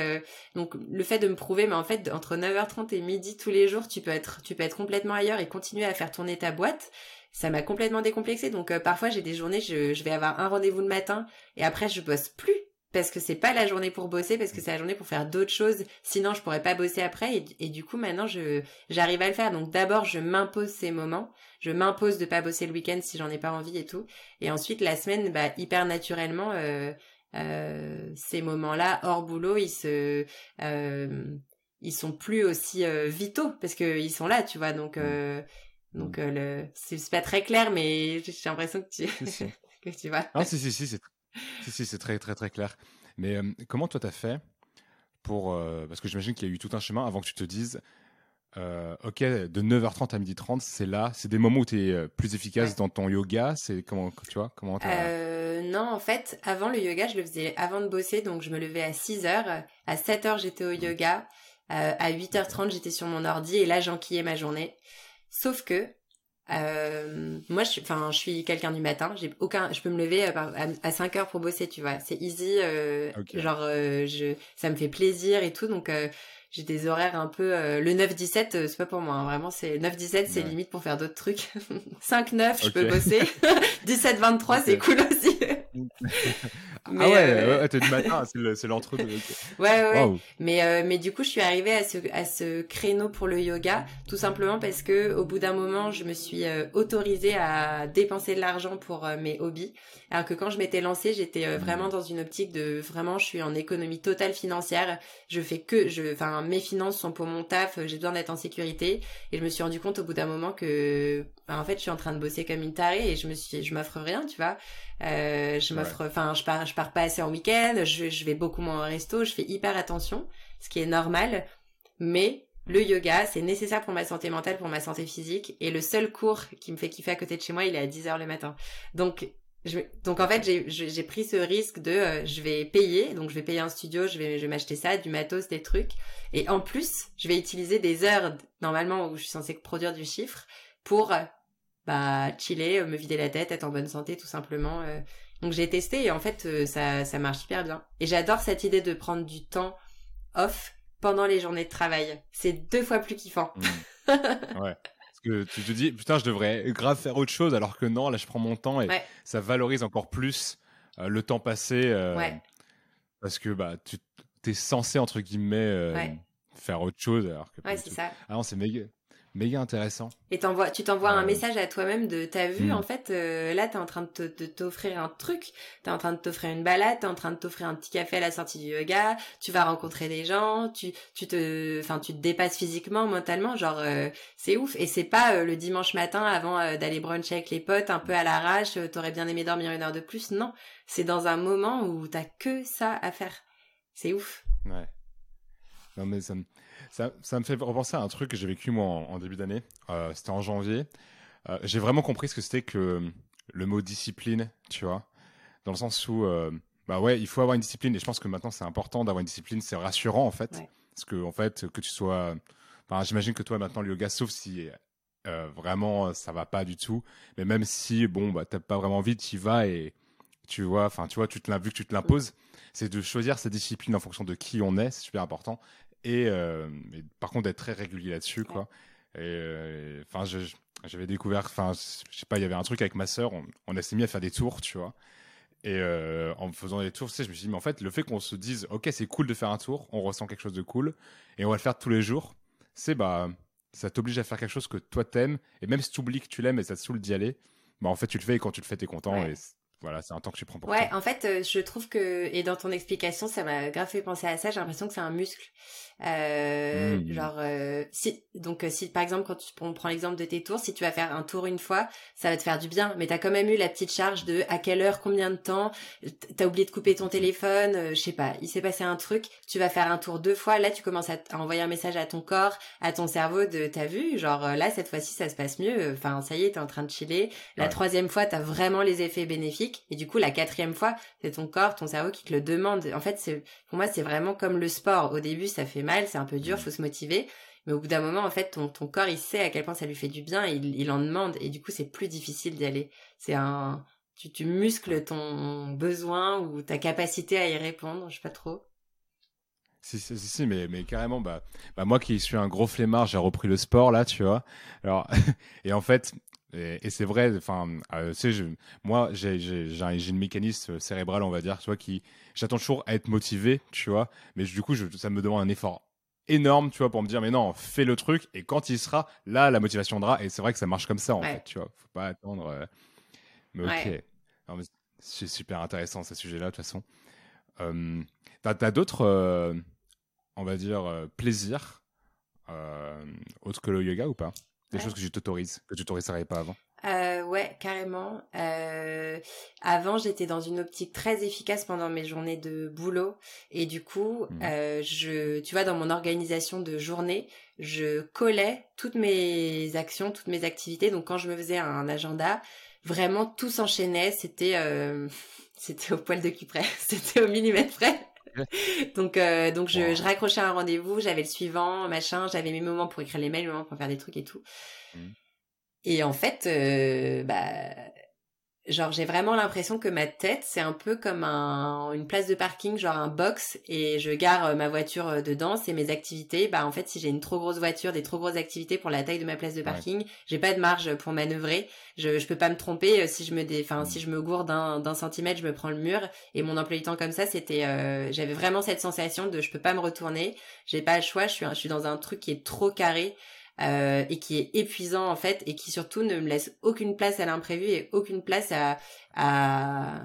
donc le fait de me prouver mais en fait entre 9h30 et midi tous les jours tu peux être tu peux être complètement ailleurs et continuer à faire tourner ta boîte ça m'a complètement décomplexé. Donc euh, parfois j'ai des journées, je, je vais avoir un rendez-vous le matin et après je bosse plus parce que c'est pas la journée pour bosser, parce que c'est la journée pour faire d'autres choses. Sinon je pourrais pas bosser après et, du coup maintenant je j'arrive à le faire. Donc d'abord je m'impose ces moments, je m'impose de pas bosser le week-end si j'en ai pas envie et tout. Et ensuite la semaine, bah hyper naturellement. Euh, euh, ces moments-là hors boulot, ils se, euh, ils sont plus aussi euh, vitaux parce que ils sont là, tu vois. Donc, euh, donc, euh, le... c'est pas très clair, mais j'ai l'impression que tu, que tu vois. Ah, si, si, si, c'est si, si, très, très, très clair. Mais euh, comment toi, t'as fait pour. Euh, parce que j'imagine qu'il y a eu tout un chemin avant que tu te dises. ok, de 9h30 à 12h30, c'est là, c'est des moments où tu es plus efficace dans ton yoga. C'est comment, tu vois, comment Non, en fait, avant le yoga, je le faisais avant de bosser, donc je me levais à 6h. À 7h, j'étais au yoga. à 8h30, j'étais sur mon ordi et là, j'enquillais ma journée. Sauf que euh, moi, je, enfin, je suis quelqu'un du matin. J'ai aucun, je peux me lever à, à, 5 heures pour bosser, tu vois. C'est easy. Euh, Genre, euh, je, ça me fait plaisir et tout. Donc, euh, j'ai des horaires un peu euh, le 9 17 euh, c'est pas pour moi hein. vraiment c'est 9 17 c'est limite pour faire d'autres trucs 5 9 je peux bosser 17 23 c'est cool aussi ah ouais, euh... ouais, t'es du matin c'est l'entre-deux ouais ouais, mais euh, mais du coup je suis arrivée à ce à ce créneau pour le yoga tout simplement parce que au bout d'un moment je me suis autorisée à dépenser de l'argent pour mes hobbies. Alors que quand je m'étais lancée j'étais vraiment dans une optique de vraiment je suis en économie totale financière. Je fais que je enfin mes finances sont pour mon taf, j'ai besoin d'être en sécurité. Et je me suis rendu compte au bout d'un moment que bah, en fait, je suis en train de bosser comme une tarée et je me suis, je m'offre rien, tu vois. Euh, je m'offre, enfin, je pars, je pars pas assez en week-end, je, je vais beaucoup moins au resto, je fais hyper attention, ce qui est normal. Mais le yoga, c'est nécessaire pour ma santé mentale, pour ma santé physique. Et le seul cours qui me fait kiffer à côté de chez moi, il est à 10 heures le matin. Donc, je, donc en fait, j'ai pris ce risque de, euh, je vais payer, donc je vais payer un studio, je vais, je vais m'acheter ça, du matos, des trucs. Et en plus, je vais utiliser des heures, normalement, où je suis censée produire du chiffre, pour, bah, chiller, me vider la tête, être en bonne santé, tout simplement. Euh. Donc j'ai testé et en fait, euh, ça, ça marche hyper bien. Et j'adore cette idée de prendre du temps off pendant les journées de travail. C'est deux fois plus kiffant. Mmh. ouais. Parce que tu te dis, putain, je devrais grave faire autre chose, alors que non, là, je prends mon temps et ça valorise encore plus euh, le temps passé. Euh, ouais. Parce que bah, tu es censé, entre guillemets, euh, faire autre chose. Alors que ouais, c'est ça. Ah non, c'est méga méga intéressant. Et tu t'envoies un message à toi-même de t'as vu, hmm. en fait, euh, là, t'es en train de t'offrir un truc, t'es en train de t'offrir une balade, t'es en train de t'offrir un petit café à la sortie du yoga, tu vas rencontrer des gens, tu, tu te, enfin, tu te dépasses physiquement, mentalement, genre, euh, c'est ouf. Et c'est pas euh, le dimanche matin avant d'aller bruncher avec les potes, un peu à l'arrache, t'aurais bien aimé dormir une heure de plus. Non. C'est dans un moment où t'as que ça à faire. C'est ouf. Ouais. Non, mais ça me, ça, ça, me fait repenser à un truc que j'ai vécu moi en, début d'année. Euh, c'était en janvier. Euh, j'ai vraiment compris ce que c'était que le mot discipline, tu vois. Dans le sens où, euh, bah ouais, il faut avoir une discipline. Et je pense que maintenant, c'est important d'avoir une discipline. C'est rassurant, en fait. Parce que, en fait, que tu sois. Enfin, j'imagine que toi, maintenant, le yoga, sauf si vraiment ça va pas du tout. Mais même si, bon, bah, t'as pas vraiment envie, tu y vas et tu vois, enfin, tu vois, tu te vu que tu te l'imposes, c'est de choisir sa discipline en fonction de qui on est, c'est super important. Euh, et, par contre d'être très régulier là-dessus quoi. Et euh, enfin j'avais découvert enfin je sais pas il y avait un truc avec ma sœur on, s'est mis à faire des tours tu vois. Et euh, en faisant des tours, tu sais, je me suis dit, mais en fait, le fait qu'on se dise, ok, c'est cool de faire un tour, on ressent quelque chose de cool, et on va le faire tous les jours, c'est bah, ça t'oblige à faire quelque chose que toi t'aimes, et même si tu oublies que tu l'aimes et ça te saoule d'y aller, bah en fait, tu le fais et quand tu le fais, t'es content, et voilà, c'est un temps que tu prends pour Ouais, en fait, je trouve que, et dans ton explication, ça m'a grave fait penser à ça, j'ai l'impression que c'est un muscle. Euh, mmh. Genre, euh, si, donc euh, si par exemple quand tu, on prend l'exemple de tes tours, si tu vas faire un tour une fois, ça va te faire du bien, mais t'as quand même eu la petite charge de à quelle heure, combien de temps, t'as oublié de couper ton téléphone, euh, je sais pas, il s'est passé un truc, tu vas faire un tour deux fois, là tu commences à, envoyer un message à ton corps, à ton cerveau de t'as vu, genre là cette fois-ci ça se passe mieux, enfin ça y est t'es en train de chiller, la troisième fois t'as vraiment les effets bénéfiques, et du coup la quatrième fois c'est ton corps, ton cerveau qui te le demande. En fait c'est pour moi c'est vraiment comme le sport, au début ça fait mal, c'est un peu dur, mm. faut se motiver. Mais au bout d'un moment, en fait, ton, ton corps, il sait à quel point ça lui fait du bien et il, il en demande. Et du coup, c'est plus difficile d'y aller. C'est un, tu, tu muscles ton besoin ou ta capacité à y répondre, je sais pas trop. Si, si, si, mais, mais carrément, bah, bah, moi qui suis un gros flemmard, j'ai repris le sport là, tu vois. Alors, et en fait, et, c'est vrai, enfin, euh, moi, j'ai, une mécanisme cérébral, on va dire, tu vois, qui, j'attends toujours à être motivé, tu vois, mais du coup, je, ça me demande un effort énorme, tu vois, pour me dire, mais non, fais le truc, et quand il sera, là, la motivation viendra, et c'est vrai que ça marche comme ça, en fait, tu vois, faut pas attendre. Euh, mais ok. c'est super intéressant, ce sujet-là, de toute façon. Euh, t'as, as, d'autres, on va dire, euh, plaisirs, autres que le yoga ou pas? Des choses que tu t'autorises, que tu t'autoriserais pas avant euh, ouais, carrément. Euh, avant, j'étais dans une optique très efficace pendant mes journées de boulot et du coup, mmh. euh, je, tu vois, dans mon organisation de journée, je collais toutes mes actions, toutes mes activités. Donc, quand je me faisais un agenda, vraiment tout s'enchaînait. C'était, euh, c'était au poil de cul près, c'était au millimètre près. donc, euh, donc je, je raccrochais un rendez-vous, j'avais le suivant, machin, j'avais mes moments pour écrire les mails, mes moments pour faire des trucs et tout. Mmh. Et en fait, euh, bah, genre j'ai vraiment l'impression que ma tête c'est un peu comme un, une place de parking, genre un box, et je gare euh, ma voiture euh, dedans. C'est mes activités. Bah en fait, si j'ai une trop grosse voiture, des trop grosses activités pour la taille de ma place de parking, j'ai pas de marge pour manœuvrer. Je, je peux pas me tromper si je me dé... enfin si je me gourde d'un centimètre, je me prends le mur. Et mon emploi du temps comme ça, c'était, j'avais vraiment cette sensation de je peux pas me retourner, j'ai pas le choix. Je suis, je suis dans un truc qui est trop carré. Euh, et qui est épuisant en fait et qui surtout ne me laisse aucune place à l'imprévu et aucune place à, à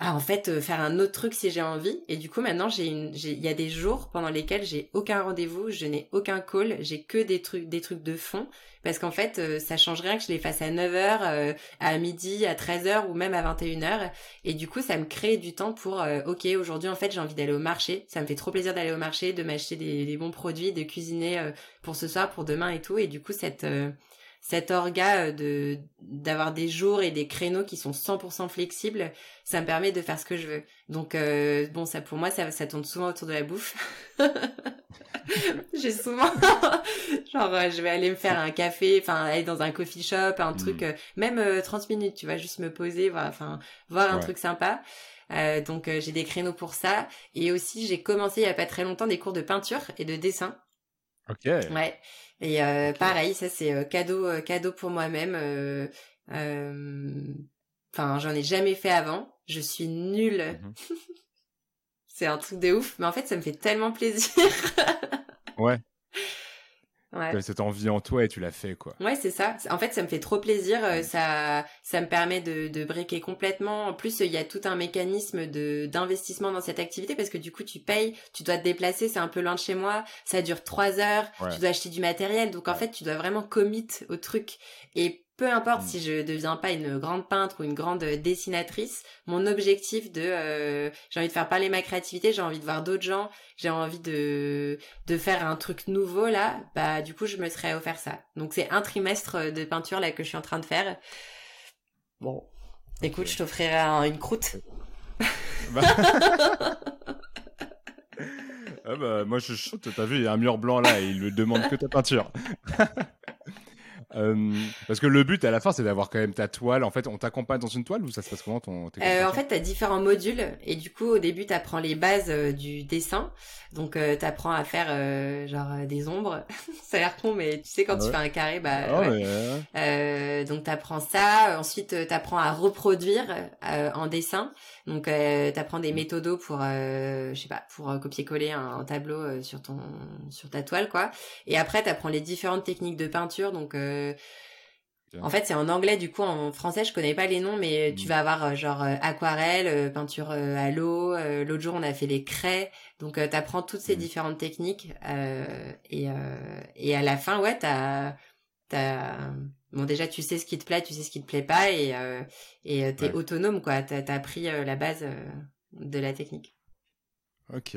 ah, en fait, euh, faire un autre truc si j'ai envie. Et du coup, maintenant, j'ai une, il y a des jours pendant lesquels j'ai aucun rendez-vous, je n'ai aucun call, j'ai que des trucs, des trucs de fond. Parce qu'en fait, euh, ça change rien que je les fasse à 9h, euh, à midi, à 13h ou même à 21h. Et du coup, ça me crée du temps pour, ok, aujourd'hui, en fait, j'ai envie d'aller au marché. Ça me fait trop plaisir d'aller au marché, de m'acheter des, des, bons produits, de cuisiner pour ce soir, pour demain et tout. Et du coup, cette, cet orga euh, de d'avoir des jours et des créneaux qui sont 100% flexibles, ça me permet de faire ce que je veux. Donc euh, bon, ça pour moi ça ça tourne souvent autour de la bouffe. J'ai souvent genre euh, je vais aller me faire un café, enfin aller dans un coffee shop, un truc hmm. même 30 minutes, tu vas juste me poser, voilà, enfin voir un truc sympa. donc j'ai des créneaux pour ça et aussi j'ai commencé il y a pas très longtemps des cours de peinture et de dessin. Ok. Ouais. Et euh, pareil, ça c'est euh, cadeau euh, cadeau pour moi-même. Enfin, j'en ai jamais fait avant. Je suis nulle. Mhm. c'est un truc de ouf, mais en fait, ça me fait tellement plaisir. ouais. Ouais. cette envie en toi et tu l'as fait quoi. Ouais, c'est ça. En fait, ça me fait trop plaisir. Euh, ça, ça me permet de, de briquer complètement. En plus, il y a tout un mécanisme de d'investissement dans cette activité parce que du coup, tu payes, tu dois te déplacer, c'est un peu loin de chez moi. Ça dure trois heures. Tu dois acheter du matériel, donc en fait, tu dois vraiment commit au truc. Et peu importe mm. si je deviens pas une grande peintre ou une grande dessinatrice, mon objectif de euh, j'ai envie de faire parler ma créativité, j'ai envie de voir d'autres gens, j'ai envie de de faire un truc nouveau là, bah du coup je me serais offert ça. Donc c'est un trimestre de peinture là que je suis en train de faire. Bon, écoute, je t'offrirai une croûte. Bah. ah bah, moi je chante, t'as vu, il y a un mur blanc là et il me demande que ta peinture. Euh, parce que le but à la fin, c'est d'avoir quand même ta toile. En fait, on t'accompagne dans une toile ou ça se passe comment ton euh, En fait, tu as différents modules et du coup, au début, tu apprends les bases euh, du dessin. Donc, euh, tu apprends à faire euh, genre des ombres. ça a l'air con, mais tu sais, quand tu fais un carré, bah. Ah ouais. donc, tu apprends ça. Ensuite, tu apprends à reproduire en dessin. Donc, euh, tu apprends des méthodos pour, je sais pas, pour copier-coller un, un, tableau sur ton, sur ta toile, quoi. Et après, tu apprends les différentes techniques de peinture. Donc, en fait, c'est en anglais, du coup, en français, je connais pas les noms, mais tu mm. vas avoir euh, genre euh, aquarelle, euh, peinture à l'eau. L'autre jour, on a fait les craies. Donc, tu apprends toutes ces mm. différentes techniques. et, et à la fin, ouais, t'as... as... Bon, déjà, tu sais ce qui te plaît, tu sais ce qui te plaît pas, et et t'es autonome, quoi. T'as as appris la base de la technique. Ok.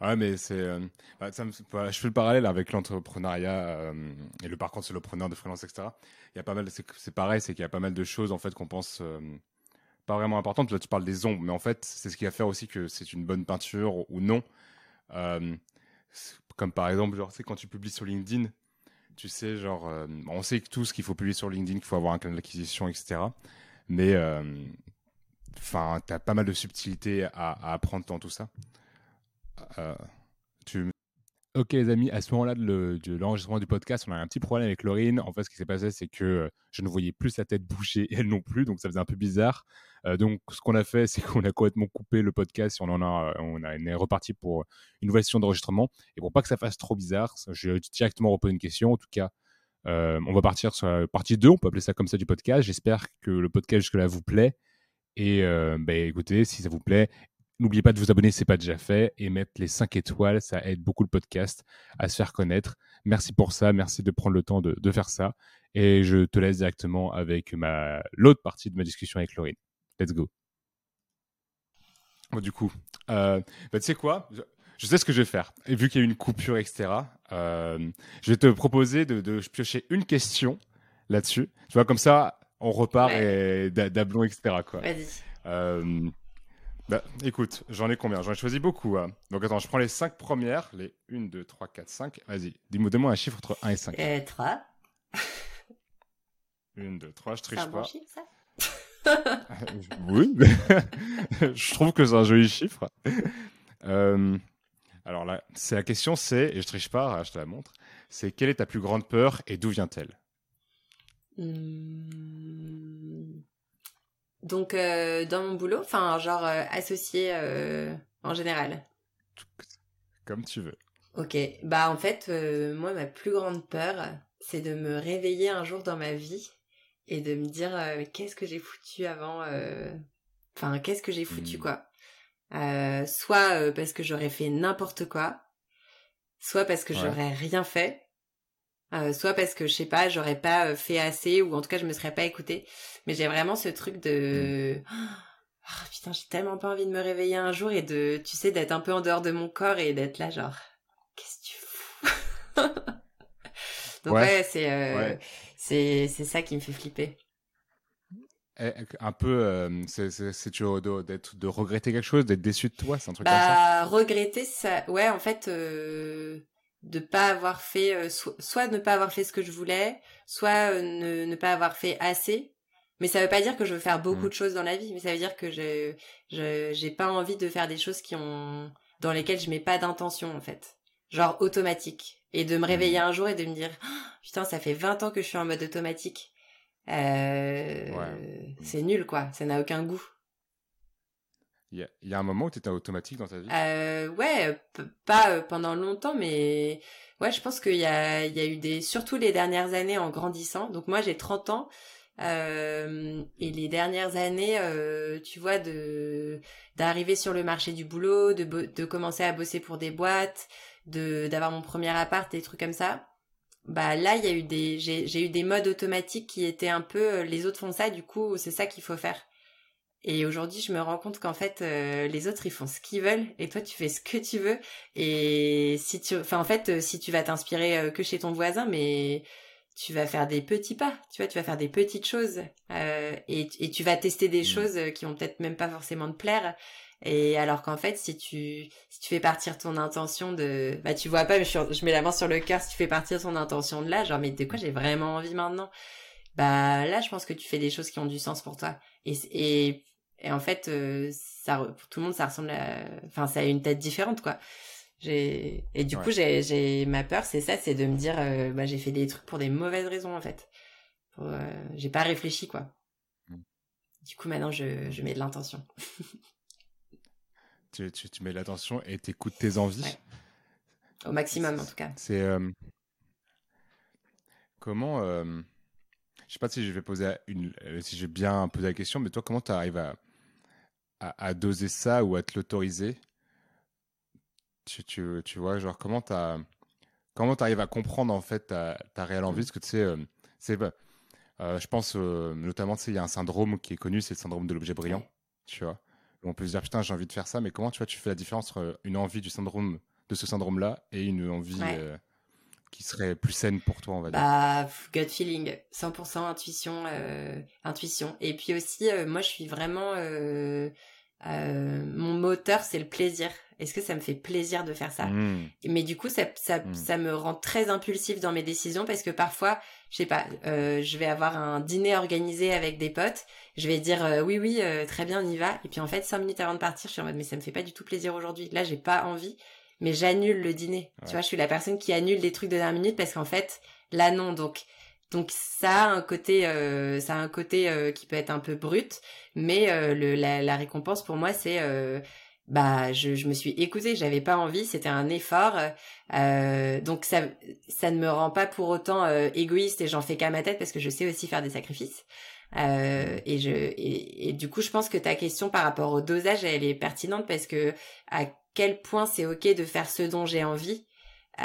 Ouais, mais c'est. Euh, je fais le parallèle avec l'entrepreneuriat euh, et le parcours de solopreneur, de freelance, etc. Il y a pas mal. C'est pareil, c'est qu'il y a pas mal de choses en fait qu'on pense euh, pas vraiment importantes. Là, tu parles des ombres, mais en fait, c'est ce qui va faire aussi que c'est une bonne peinture ou non. comme par exemple, genre, quand tu publies sur LinkedIn, tu sais, genre, on sait que tout ce qu'il faut publier sur LinkedIn, qu'il faut avoir un canal d'acquisition, etc. Mais enfin, tu as pas mal de subtilités à apprendre dans tout ça. Euh. Ok les amis, à ce moment-là de l'enregistrement du podcast, on a un petit problème avec Laurine. En fait, ce qui s'est passé, c'est que euh, je ne voyais plus sa tête bouger elle non plus, donc ça faisait un peu bizarre. Euh, donc, ce qu'on a fait, c'est qu'on a complètement coupé le podcast et on en a, on, a, est reparti pour une nouvelle session d'enregistrement. Et pour pas que ça fasse trop bizarre, je vais directement reposer une question. En tout cas, on va partir sur la partie 2, on peut appeler ça comme ça du podcast. J'espère que le podcast jusque-là vous plaît. Et bah, écoutez, si ça vous plaît, N'oubliez pas de vous abonner si ce n'est pas déjà fait et mettre les 5 étoiles. Ça aide beaucoup le podcast à se faire connaître. Merci pour ça. Merci de prendre le temps de, faire ça. Et je te laisse directement avec ma, l'autre partie de ma discussion avec Laurine. Let's go. du coup, euh, bah, tu sais quoi? Je, sais ce que je vais faire. Et vu qu'il y a une coupure, etc., euh, je vais te proposer de, piocher une question là-dessus. Tu vois, comme ça, on repart et d'ablon, etc. Vas-y. Euh, bah, écoute, j'en ai combien? J'en ai choisi beaucoup. Hein. Donc attends, je prends les 5 premières. Les 1, 2, 3, 4, 5. Vas-y, dis-moi un chiffre entre 1 et 5. Euh, 3. 1, 2, 3, je triche pas. C'est un bon chiffre, ça? Oui, je trouve que c'est un joli chiffre. Euh, alors là, c'est la question, c'est, et je triche pas, je te la montre, c'est quelle est ta plus grande peur et d'où vient-elle? Hmm. Donc, euh, dans mon boulot, enfin, genre euh, associé euh, en général. Comme tu veux. Ok, bah en fait, moi, ma plus grande peur, c'est de me réveiller un jour dans ma vie et de me dire qu'est-ce que j'ai foutu avant enfin, qu'est-ce que j'ai foutu, mmh. quoi. Euh, soit euh, parce que j'aurais fait n'importe quoi, soit parce que j'aurais rien fait, euh, soit parce que je sais pas, j'aurais pas fait assez ou en tout cas je me serais pas écoutée. Mais j'ai vraiment ce truc de oh, putain, j'ai tellement pas envie de me réveiller un jour et de tu sais d'être un peu en dehors de mon corps et d'être là genre qu'est-ce que tu fous? Donc ouais, c'est c'est c'est ça qui me fait flipper. Eh, un peu, euh, c'est toujours d'être de regretter quelque chose, d'être déçu de toi, c'est un truc comme ça? Bah, regretter, ça, ouais, en fait, euh, de pas avoir fait, euh, soit ne pas avoir fait ce que je voulais, soit euh, ne, ne pas avoir fait assez. Mais ça veut pas dire que je veux faire beaucoup mmh. de choses dans la vie, mais ça veut dire que je, je, j'ai pas envie de faire des choses qui ont, dans lesquelles je mets pas d'intention, en fait. Genre automatique. Et de me réveiller mmh. un jour et de me dire, «Oh, putain, ça fait 20 ans que je suis en mode automatique euh, c'est nul, quoi. Ça n'a aucun goût. Il y, a un moment où tu étais automatique dans ta vie? Euh, Ouais, pas euh, pendant longtemps, mais ouais, je pense qu'il y a, y a eu des... Surtout les dernières années en grandissant. Donc moi, j'ai 30 ans. Euh, et les dernières années, euh, tu vois, de d'arriver sur le marché du boulot, de, de commencer à bosser pour des boîtes, de d'avoir mon premier appart, des trucs comme ça bah là il y a eu des j'ai eu des modes automatiques qui étaient un peu euh, les autres font ça du coup c'est ça qu'il faut faire et aujourd'hui je me rends compte qu'en fait euh, les autres ils font ce qu'ils veulent et toi tu fais ce que tu veux et si tu enfin en fait euh, si tu vas t'inspirer que chez ton voisin mais tu vas faire des petits pas tu vois tu vas faire des petites choses et, et tu vas tester des mmh. choses qui vont peut-être même pas forcément te plaire et alors qu'en fait, si tu, si tu fais partir ton intention de, bah, tu vois pas, mais je, mets la main sur le cœur, si tu fais partir ton intention de là, genre, mais de quoi j'ai vraiment envie maintenant? Bah, là, je pense que tu fais des choses qui ont du sens pour toi. Et, et, et en fait, euh, ça, pour tout le monde, ça ressemble à, enfin, ça a une tête différente, quoi. J'ai, et du coup, j'ai, j'ai, ma peur, c'est ça, c'est de me dire, euh, bah, j'ai fait des trucs pour des mauvaises raisons, en fait. Euh, j'ai pas réfléchi, quoi. Mmh. Du coup, maintenant, je, je mets de l'intention. tu, tu, mets l'attention et tu écoutes tes envies. Au maximum, en tout cas. C'est. Euh, comment. Je sais pas si je vais poser une. Si j'ai bien posé la question, mais toi, comment tu arrives à, à, doser ça ou à te l'autoriser tu, tu, tu, vois, genre, comment tu Comment arrives à comprendre en fait ta, ta réelle envie? Parce que tu sais, c'est. je pense notamment, tu sais, il y a un syndrome qui est connu, c'est le syndrome de l'objet brillant. Tu vois? On peut se dire putain j'ai envie de faire ça mais comment tu vois tu fais la différence entre une envie du syndrome de ce syndrome là et une envie euh, qui serait plus saine pour toi on va dire bah gut feeling 100% intuition euh, intuition et puis aussi euh, moi je suis vraiment mon moteur c'est le plaisir est-ce que ça me fait plaisir de faire ça? Mmh. Mais du coup, ça, ça, mmh. ça me rend très impulsif dans mes décisions parce que parfois, je sais pas, euh, je vais avoir un dîner organisé avec des potes, je vais dire euh, oui, oui, euh, très bien, on y va. Et puis en fait, cinq minutes avant de partir, je suis en mode mais ça me fait pas du tout plaisir aujourd'hui. Là, j'ai pas envie, mais j'annule le dîner. Tu vois, je suis la personne qui annule des trucs de dernière minute parce qu'en fait, là non. Donc donc ça a un côté, ça a un côté qui peut être un peu brut, mais le, la, la, récompense pour moi c'est bah je, je me suis écoutée, j'avais pas envie, c'était un effort, euh, donc ça ça ne me rend pas pour autant euh, égoïste et j'en fais qu'à ma tête parce que je sais aussi faire des sacrifices. Euh, et je et, et, du coup je pense que ta question par rapport au dosage elle est pertinente parce que à quel point c'est ok de faire ce dont j'ai envie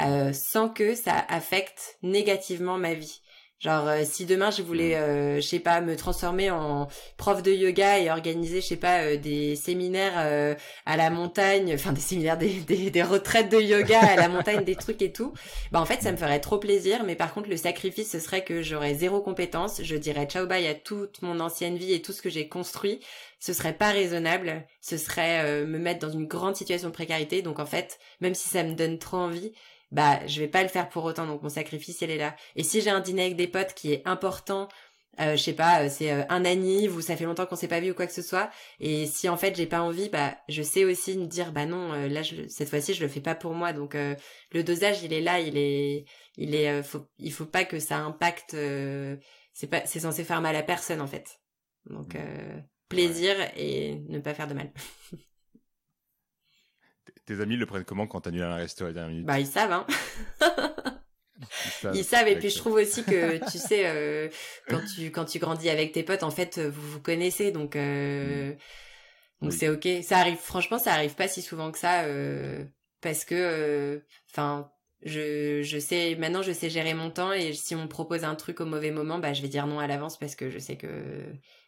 euh, sans que ça affecte négativement ma vie. Genre euh, si demain je voulais, euh, je sais pas, me transformer en prof de yoga et organiser, je sais pas, euh, des séminaires euh, à la montagne, enfin des séminaires, des, des, des, retraites de yoga à la montagne, des trucs et tout, bah en fait ça me ferait trop plaisir. Mais par contre le sacrifice ce serait que j'aurais zéro compétence, je dirais ciao bye à toute mon ancienne vie et tout ce que j'ai construit. Ce serait pas raisonnable, ce serait me mettre dans une grande situation de précarité. Donc en fait, même si ça me donne trop envie, bah je vais pas le faire pour autant donc mon sacrifice il est là. Et si j'ai un dîner avec des potes qui est important euh, je sais pas euh, c'est euh, un anniv ou ça fait longtemps qu'on s'est pas vu ou quoi que ce soit et si en fait j'ai pas envie bah je sais aussi me dire bah non là je, cette fois-ci je le fais pas pour moi. Donc le dosage il est là il est il est faut, il faut pas que ça impacte c'est pas c'est censé faire mal à personne en fait. Donc plaisir et ne pas faire de mal Tes amis le prennent comment quand t'annules un resto à la dernière minute? Bah ils savent, hein. ils savent. et puis je trouve aussi que tu sais euh, quand tu quand tu grandis avec tes potes en fait vous vous connaissez donc euh, mm. Donc c'est ok. Ça arrive, franchement, ça arrive pas si souvent que ça, parce que, enfin, je, je sais maintenant je sais gérer mon temps et si on me propose un truc au mauvais moment bah je vais dire non à l'avance parce que je sais que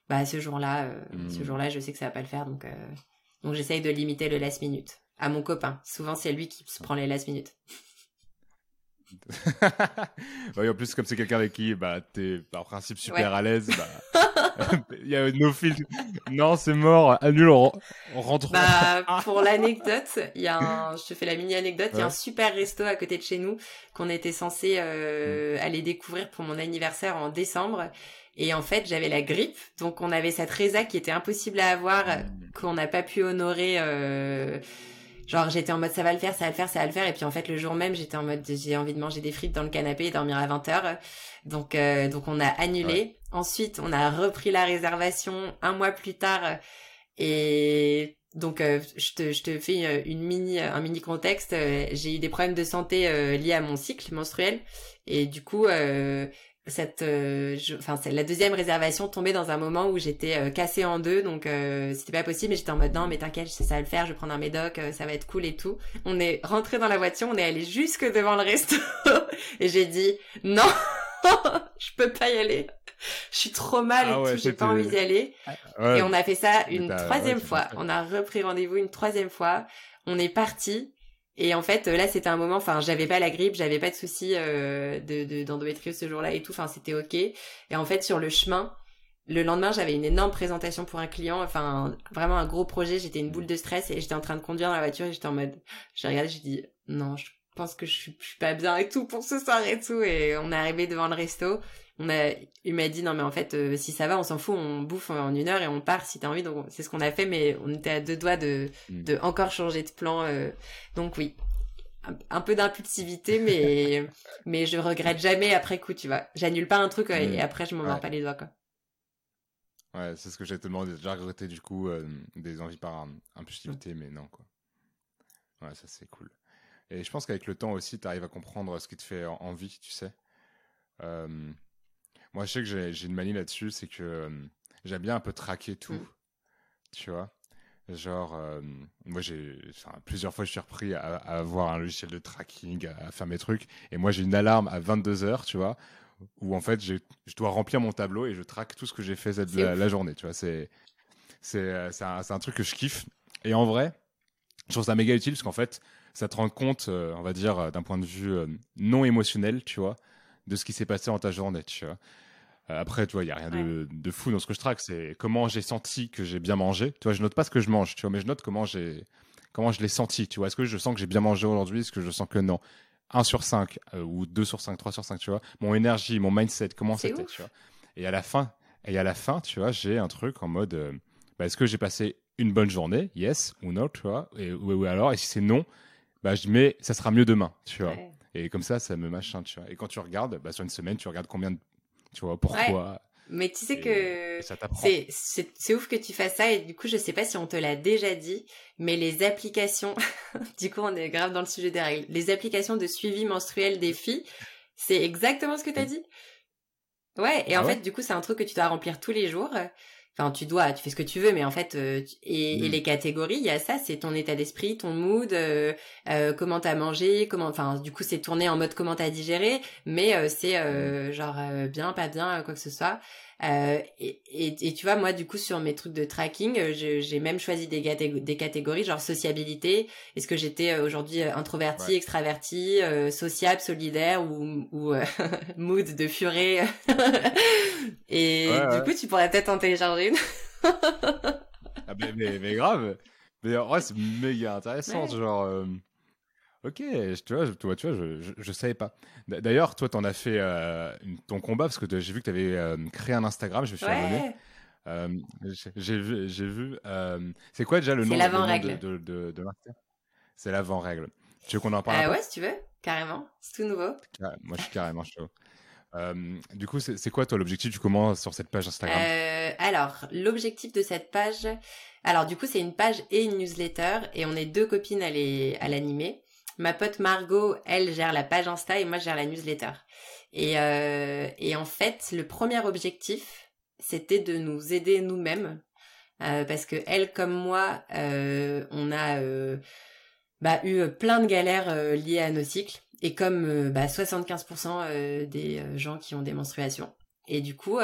bah ce jour-là ce mmh. jour-là je sais que ça va pas le faire donc donc j'essaye de limiter le last minute à mon copain souvent c'est lui qui se prend les last minutes oui, en plus, comme c'est quelqu'un avec qui bah, t'es par principe super à l'aise, bah, il y a nos fils. Non, c'est mort, annule, on, rentre. Bah, pour l'anecdote, il y a un, je te fais la mini anecdote, il y a un super resto à côté de chez nous qu'on était censé euh, mm. aller découvrir pour mon anniversaire en décembre. Et en fait, j'avais la grippe, donc on avait cette résa qui était impossible à avoir, mm. qu'on n'a pas pu honorer. Euh, Genre j'étais en mode ça va le faire, ça va le faire, ça va le faire. Et puis en fait le jour même j'étais en mode j'ai envie de manger des frites dans le canapé et dormir à 20h. Donc euh, donc on a annulé. Ensuite on a repris la réservation un mois plus tard. Et donc euh, je, te, je te fais euh, une mini, un mini contexte. J'ai eu des problèmes de santé liés à mon cycle menstruel. Et du coup cette euh, enfin c'est la deuxième réservation tombée dans un moment où j'étais euh, cassée en deux donc euh, c'était pas possible mais j'étais en mode non mais t'inquiète ça va le faire je vais prendre un médoc ça va être cool et tout. On est rentré dans la voiture on est allé jusque devant le resto et j'ai dit non je peux pas y aller. Je suis trop mal ah et tout j'ai pas envie d'y aller. Et on a fait ça une troisième fois. on a repris rendez-vous une troisième fois. On est parti et en fait, là, c'était un moment, enfin, j'avais pas la grippe, j'avais pas de soucis euh, de d'endométriose ce jour-là et tout, enfin, c'était ok. Et en fait, sur le chemin, le lendemain, j'avais une énorme présentation pour un client, enfin, vraiment un gros projet. J'étais une boule de stress et j'étais en train de conduire dans la voiture et j'étais en mode, j'ai regardé, j'ai dit, non, je pense que je suis, je suis pas bien et tout pour ce soir et tout. Et on est arrivé devant le resto on a, il m'a dit non mais en fait euh, si ça va on s'en fout on bouffe en une heure et on part si t'as envie. Donc c'est ce qu'on a fait mais on était à deux doigts de mm. de encore changer de plan euh. donc oui. Un, peu d'impulsivité mais mais je regrette jamais après coup tu vois. J'annule pas un truc et mm. après je m'en ouais. pas les doigts quoi. Ouais c'est ce que j'ai te demandé déjà regretté du coup euh, des envies par impulsivité mais non quoi. Ouais ça c'est cool. Et je pense qu'avec le temps aussi tu arrives à comprendre ce qui te fait envie tu sais moi, je sais que j'ai une manie là-dessus, c'est que euh, j'aime bien un peu traquer tout. Mm. Tu vois Genre, euh, moi, j'ai plusieurs fois, je suis repris à, avoir un logiciel de tracking, à, faire mes trucs. Et moi, j'ai une alarme à 22 heures, tu vois, où en fait, je dois remplir mon tableau et je traque tout ce que j'ai fait cette, la, journée, tu vois. C'est euh, un, un, truc que je kiffe. Et en vrai, je trouve ça méga utile parce qu'en fait, ça te rend compte, on va dire, d'un point de vue non émotionnel, tu vois, de ce qui s'est passé dans ta journée, tu vois. Euh, après, tu vois, il y a rien de, de, fou dans ce que je traque. C'est comment j'ai senti que j'ai bien mangé. Tu vois, je note pas ce que je mange, tu vois, mais je note comment j'ai, comment je l'ai senti. Tu vois, est-ce que je sens que j'ai bien mangé aujourd'hui Est-ce que je sens que non? 1 sur 5 euh, ou 2 sur 5, 3 sur 5, tu vois. Mon énergie, mon mindset, comment c'était, tu vois. Et à la fin, et à la fin, tu vois, j'ai un truc en mode, euh, bah, est-ce que j'ai passé une bonne journée? Yes ou non, tu vois. Et, ou, alors, et si c'est non, bah, je dis, mais ça sera mieux demain, tu vois. Et comme ça, ça me machin, tu vois. Et quand tu regardes, bah, sur une semaine, tu regardes combien de tu vois, pourquoi Mais tu sais que c'est ouf que tu fasses ça et du coup je sais pas si on te l'a déjà dit, mais les applications, du coup on est grave dans le sujet des règles, les applications de suivi menstruel des filles, c'est exactement ce que tu as dit? Ouais, et en ah fait du coup c'est un truc que tu dois remplir tous les jours. Enfin, tu dois, tu fais ce que tu veux, mais en fait, euh, et, mm. les catégories, il y a ça, c'est ton état d'esprit, ton mood, euh, euh, comment t'as mangé, comment, enfin, du coup, c'est tourné en mode comment t'as digéré, mais euh, c'est mm. genre bien, pas bien, quoi que ce soit. Euh, et, et, tu vois, moi, du coup, sur mes trucs de tracking, euh, j'ai même choisi des, des catégories, genre sociabilité. Est-ce que j'étais euh, aujourd'hui introverti, extraverti, sociable, solidaire ou, ou mood de furet? Et du coup, tu pourrais peut-être en télécharger une. ah, mais, mais, mais, grave. Mais en vrai, c'est méga intéressant. Genre, Ok, tu vois, toi, tu vois, je, je, savais pas. D'ailleurs, toi, tu en as fait euh, ton combat parce que j'ai vu que tu avais euh, créé un Instagram, je me suis abonné. Euh, j'ai vu, j'ai vu. c'est quoi déjà le nom, de, de, de, C'est l'avant-règle. Tu veux qu'on en parle Ouais, si tu veux, carrément. C'est tout nouveau. moi, je suis carrément chaud. du coup, c'est quoi toi l'objectif Tu commences sur cette page Instagram? Alors, l'objectif de cette page, alors du coup, c'est une page et une newsletter, et on est deux copines à l'animer. Ma pote Margot, elle gère la page Insta et moi je gère la newsletter. Et, euh, et en fait, le premier objectif, c'était de nous aider nous-mêmes parce que elle comme moi, on a bah, eu plein de galères liées à nos cycles et comme bah, 75% des gens qui ont des menstruations. Et du coup,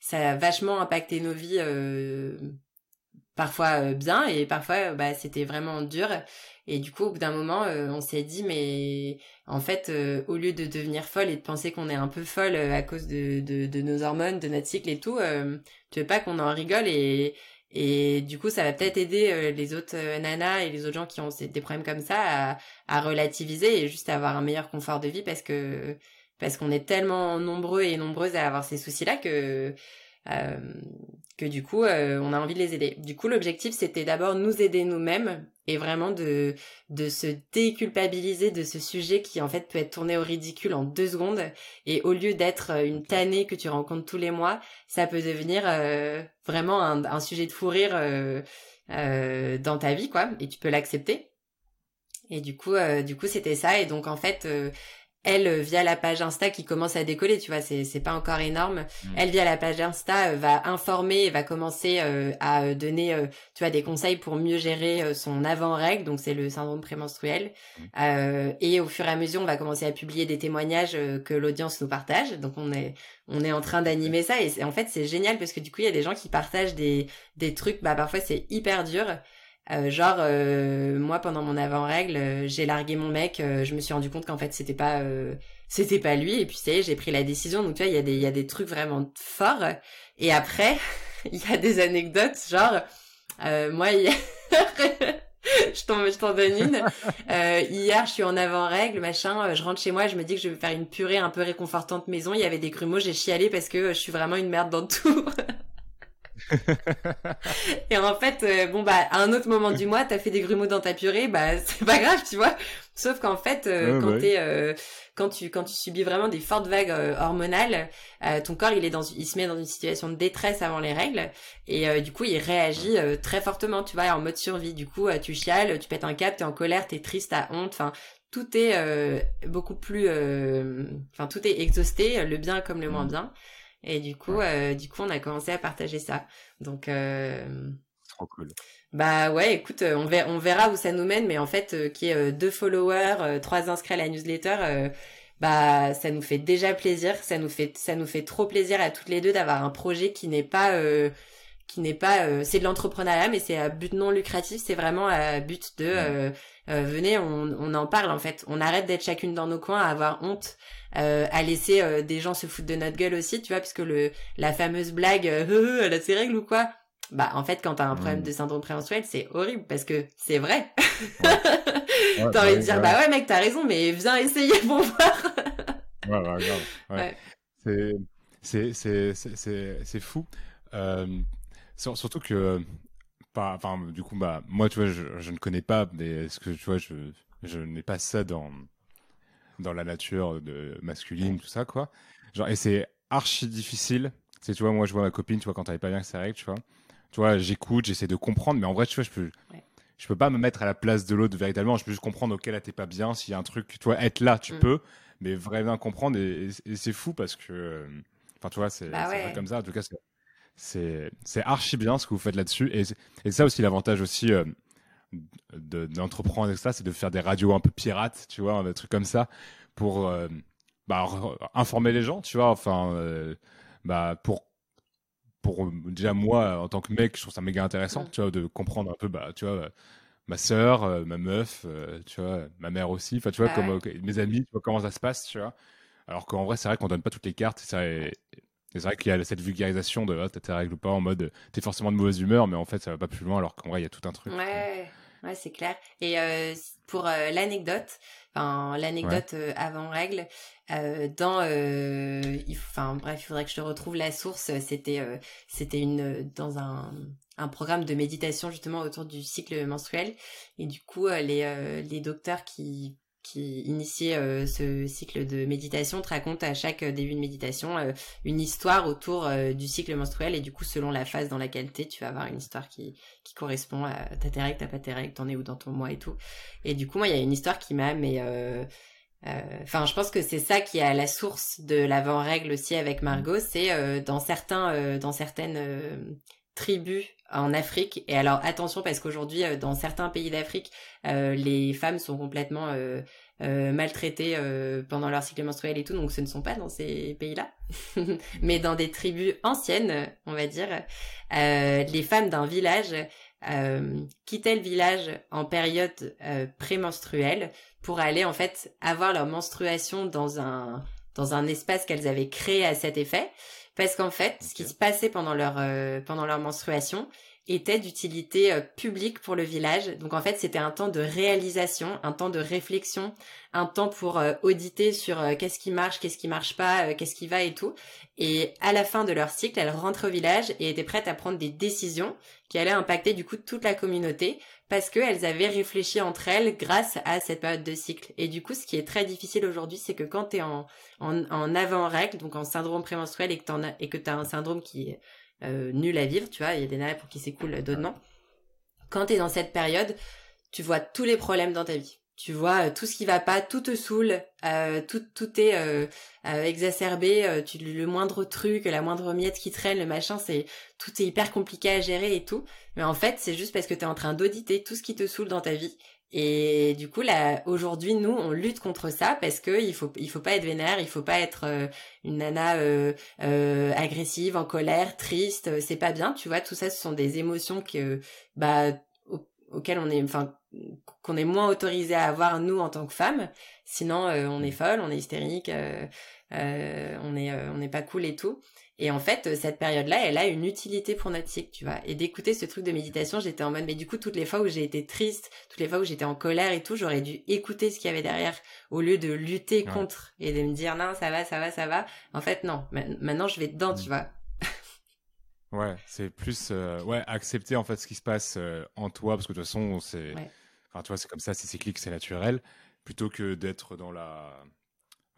ça a vachement impacté nos vies parfois bien et parfois bah c'était vraiment dur. Et du coup, au bout d'un moment, euh, on s'est dit, mais en fait, euh, au lieu de devenir folle et de penser qu'on est un peu folle euh, à cause de, de, de, nos hormones, de notre cycle et tout, tu veux pas qu'on en rigole et, et du coup, ça va peut-être aider les autres nanas et les autres gens qui ont des problèmes comme ça à, à relativiser et juste avoir un meilleur confort de vie parce que parce qu'on est tellement nombreux et nombreuses à avoir ces soucis-là que euh, que du coup euh, on a envie de les aider. Du coup l'objectif c'était d'abord nous aider nous-mêmes et vraiment de de se déculpabiliser de ce sujet qui en fait peut être tourné au ridicule en deux secondes et au lieu d'être une tannée que tu rencontres tous les mois, ça peut devenir euh, vraiment un, un, sujet de fou rire dans ta vie quoi et tu peux l'accepter. Et du coup, du coup, c'était ça. Et donc, en fait, elle euh, via la page Insta qui commence à décoller, tu vois, c'est c'est pas encore énorme. Mm. Elle via la page Insta euh, va informer et va commencer euh, à donner tu vois des conseils pour mieux gérer son avant-règle, donc c'est le syndrome prémenstruel. Mm. et au fur et à mesure, on va commencer à publier des témoignages que l'audience nous partage. Donc on est on est en train d'animer ça et en fait, c'est génial parce que du coup, il y a des gens qui partagent des des trucs bah parfois c'est hyper dur. Euh, genre euh, moi pendant mon avant-règle, euh, j'ai largué mon mec, je me suis rendu compte qu'en fait c'était pas c'était pas lui. Et puis c'est j'ai pris la décision. Donc tu vois il y a des il y a des trucs vraiment forts. Et après il y a des anecdotes genre moi hier je t'en je t'en donne une. Hier je suis en avant-règle machin je rentre chez moi je me dis que je vais faire une purée un peu réconfortante maison. Il y avait des grumeaux j'ai chialé parce que je suis vraiment une merde dans tout et en fait, euh, bon bah à un autre moment du mois, t'as fait des grumeaux dans ta purée, bah c'est pas grave, tu vois. Sauf qu'en fait, euh, quand t'es, euh, quand tu quand tu subis vraiment des fortes vagues hormonales, ton corps il est dans, il se met dans une situation de détresse avant les règles et du coup il réagit très fortement, tu vois, en mode survie. Du coup, tu chiales, tu pètes un cap, t'es en colère, t'es triste, t'as honte, enfin tout est beaucoup plus, enfin tout est exhausté, le bien comme le moins mmh. bien. Et du coup, euh, du coup, on a commencé à partager ça. Donc, euh... trop cool. Bah ouais, écoute, euh, on verra, on verra où ça nous mène, mais en fait, euh, qui est deux followers, trois inscrits à la newsletter, bah ça nous fait déjà plaisir. Ça nous fait, ça nous fait trop plaisir à toutes les deux d'avoir un projet qui n'est pas qui n'est pas c'est de l'entrepreneuriat mais c'est à but non lucratif c'est vraiment à but de venez on, on en parle en fait on arrête d'être chacune dans nos coins à avoir honte euh, à laisser euh, des gens se foutre de notre gueule aussi, tu vois, puisque le la fameuse blague euh, elle a ses règles ou quoi Bah en fait quand t'as un problème mm. de syndrome prémenstruel, c'est horrible parce que c'est vrai. t'as envie de dire bah ouais mec t'as raison mais viens essayer pour voir. ouais ouais grave. Ouais. C'est c'est c'est c'est fou. Surtout que enfin du coup bah moi tu vois je, je ne connais pas mais ce que tu vois je je n'ai pas ça dans dans la nature de masculine, tout ça, quoi. Genre, et c'est archi difficile. Tu vois, moi, je vois ma copine, tu vois, quand elle est pas bien que c'est règles, tu vois. Tu vois, j'écoute, j'essaie de comprendre, mais en vrai, tu vois, je peux, je peux pas me mettre à la place de l'autre véritablement. Je peux juste comprendre, ok, là, t'es pas bien. S'il y a un truc, tu vois, être là, tu mm. peux, mais vraiment comprendre. Et, c'est fou parce que, euh, enfin, tu vois, c'est bah comme ça. En tout cas, c'est c'est archi bien ce que vous faites là-dessus. Et, et ça aussi, l'avantage aussi, euh, d'entreprendre de, ça, c'est de faire des radios un peu pirates, tu vois, des trucs comme ça, pour euh, bah, informer les gens, tu vois, enfin, euh, bah, pour pour déjà moi en tant que mec, je trouve ça méga intéressant, tu vois, de comprendre un peu, bah, tu vois, ma sœur, euh, ma meuf, tu vois, ma mère aussi, enfin, tu vois, comme mes amis, tu vois comment ça se passe, tu vois. Alors qu'en vrai, c'est vrai qu'on donne pas toutes les cartes, c'est c'est vrai qu'il y a cette vulgarisation de ah, t'as tes règles ou pas en mode t'es forcément de mauvaise humeur, mais en fait ça va pas plus loin alors qu'en vrai il y a tout un truc. Ouais. Ouais, c'est clair. Et euh, pour euh, l'anecdote, enfin l'anecdote euh, avant règle, euh, dans, enfin bref, il faudrait que je te retrouve la source. C'était, c'était une dans un un programme de méditation justement autour du cycle menstruel. Et du coup, les les docteurs qui qui initiait euh, ce cycle de méditation te raconte à chaque euh, début de méditation euh, une histoire autour du cycle menstruel et du coup selon la phase dans laquelle t'es tu vas avoir une histoire qui qui correspond à ta tes règles t'as pas tes règles t'en es où dans ton mois et tout et du coup moi il y a une histoire qui m'a mais Enfin, je pense que c'est ça qui est à la source de l'avant-règle aussi avec Margot. C'est dans certains, dans certaines tribus en Afrique. Et alors attention parce qu'aujourd'hui, dans certains pays d'Afrique, les femmes sont complètement maltraitées pendant leur cycle menstruel et tout, donc ce ne sont pas dans ces pays-là. Mais dans des tribus anciennes, on va dire, les femmes d'un village quittaient le village en période prémenstruelle pour aller en fait avoir leur menstruation dans un dans un espace qu'elles avaient créé à cet effet parce qu'en fait ce qui se passait pendant leur euh, pendant leur menstruation était d'utilité euh, publique pour le village. Donc en fait, c'était un temps de réalisation, un temps de réflexion, un temps pour euh, auditer sur qu'est-ce qui marche, qu'est-ce qui marche pas, qu'est-ce qui va et tout. Et à la fin de leur cycle, elles rentraient au village et étaient prêtes à prendre des décisions qui allaient impacter du coup toute la communauté parce qu'elles avaient réfléchi entre elles grâce à cette période de cycle. Et du coup, ce qui est très difficile aujourd'hui, c'est que quand tu es en, en, avant-règle, donc en syndrome prémenstruel, et que, en as, et que tu as un syndrome qui est euh, nul à vivre, tu vois, il y a des nappes pour qui s'écoulent, d'autres non. Quand tu es dans cette période, tu vois tous les problèmes dans ta vie tu vois euh, tout ce qui va pas, tout te saoule, euh, tout tout est euh, exacerbé, tu le moindre truc, la moindre miette qui traîne, le machin, c'est tout est hyper compliqué à gérer et tout. Mais en fait, c'est juste parce que tu es en train d'auditer tout ce qui te saoule dans ta vie. Et du coup, là, aujourd'hui, nous, on lutte contre ça parce que il faut, il faut pas être vénère, il faut pas être une nana agressive, en colère, triste. C'est pas bien, tu vois. Tout ça, ce sont des émotions que, bah, auxquelles on est, enfin, qu'on est moins autorisé à avoir nous en tant que femmes. Sinon, euh, on est mm. folle, on est hystérique, euh, euh, on est, on n'est pas cool et tout. Et en fait, cette période-là, elle a une utilité pour notre cycle, tu vois. Et d'écouter ce truc de méditation, j'étais en mode, mais du coup, toutes les fois où j'ai été triste, toutes les fois où j'étais en colère et tout, j'aurais dû écouter ce qu'il y avait derrière au lieu de lutter contre et de me dire, non, ça va, ça va, ça va. En fait, non. Maintenant, je vais dedans, tu mm. vois. Ouais, c'est plus ouais accepter en fait ce qui se passe en toi parce que de toute façon c'est Enfin, tu vois, c'est comme ça, c'est cyclique, c'est naturel, plutôt que d'être dans la.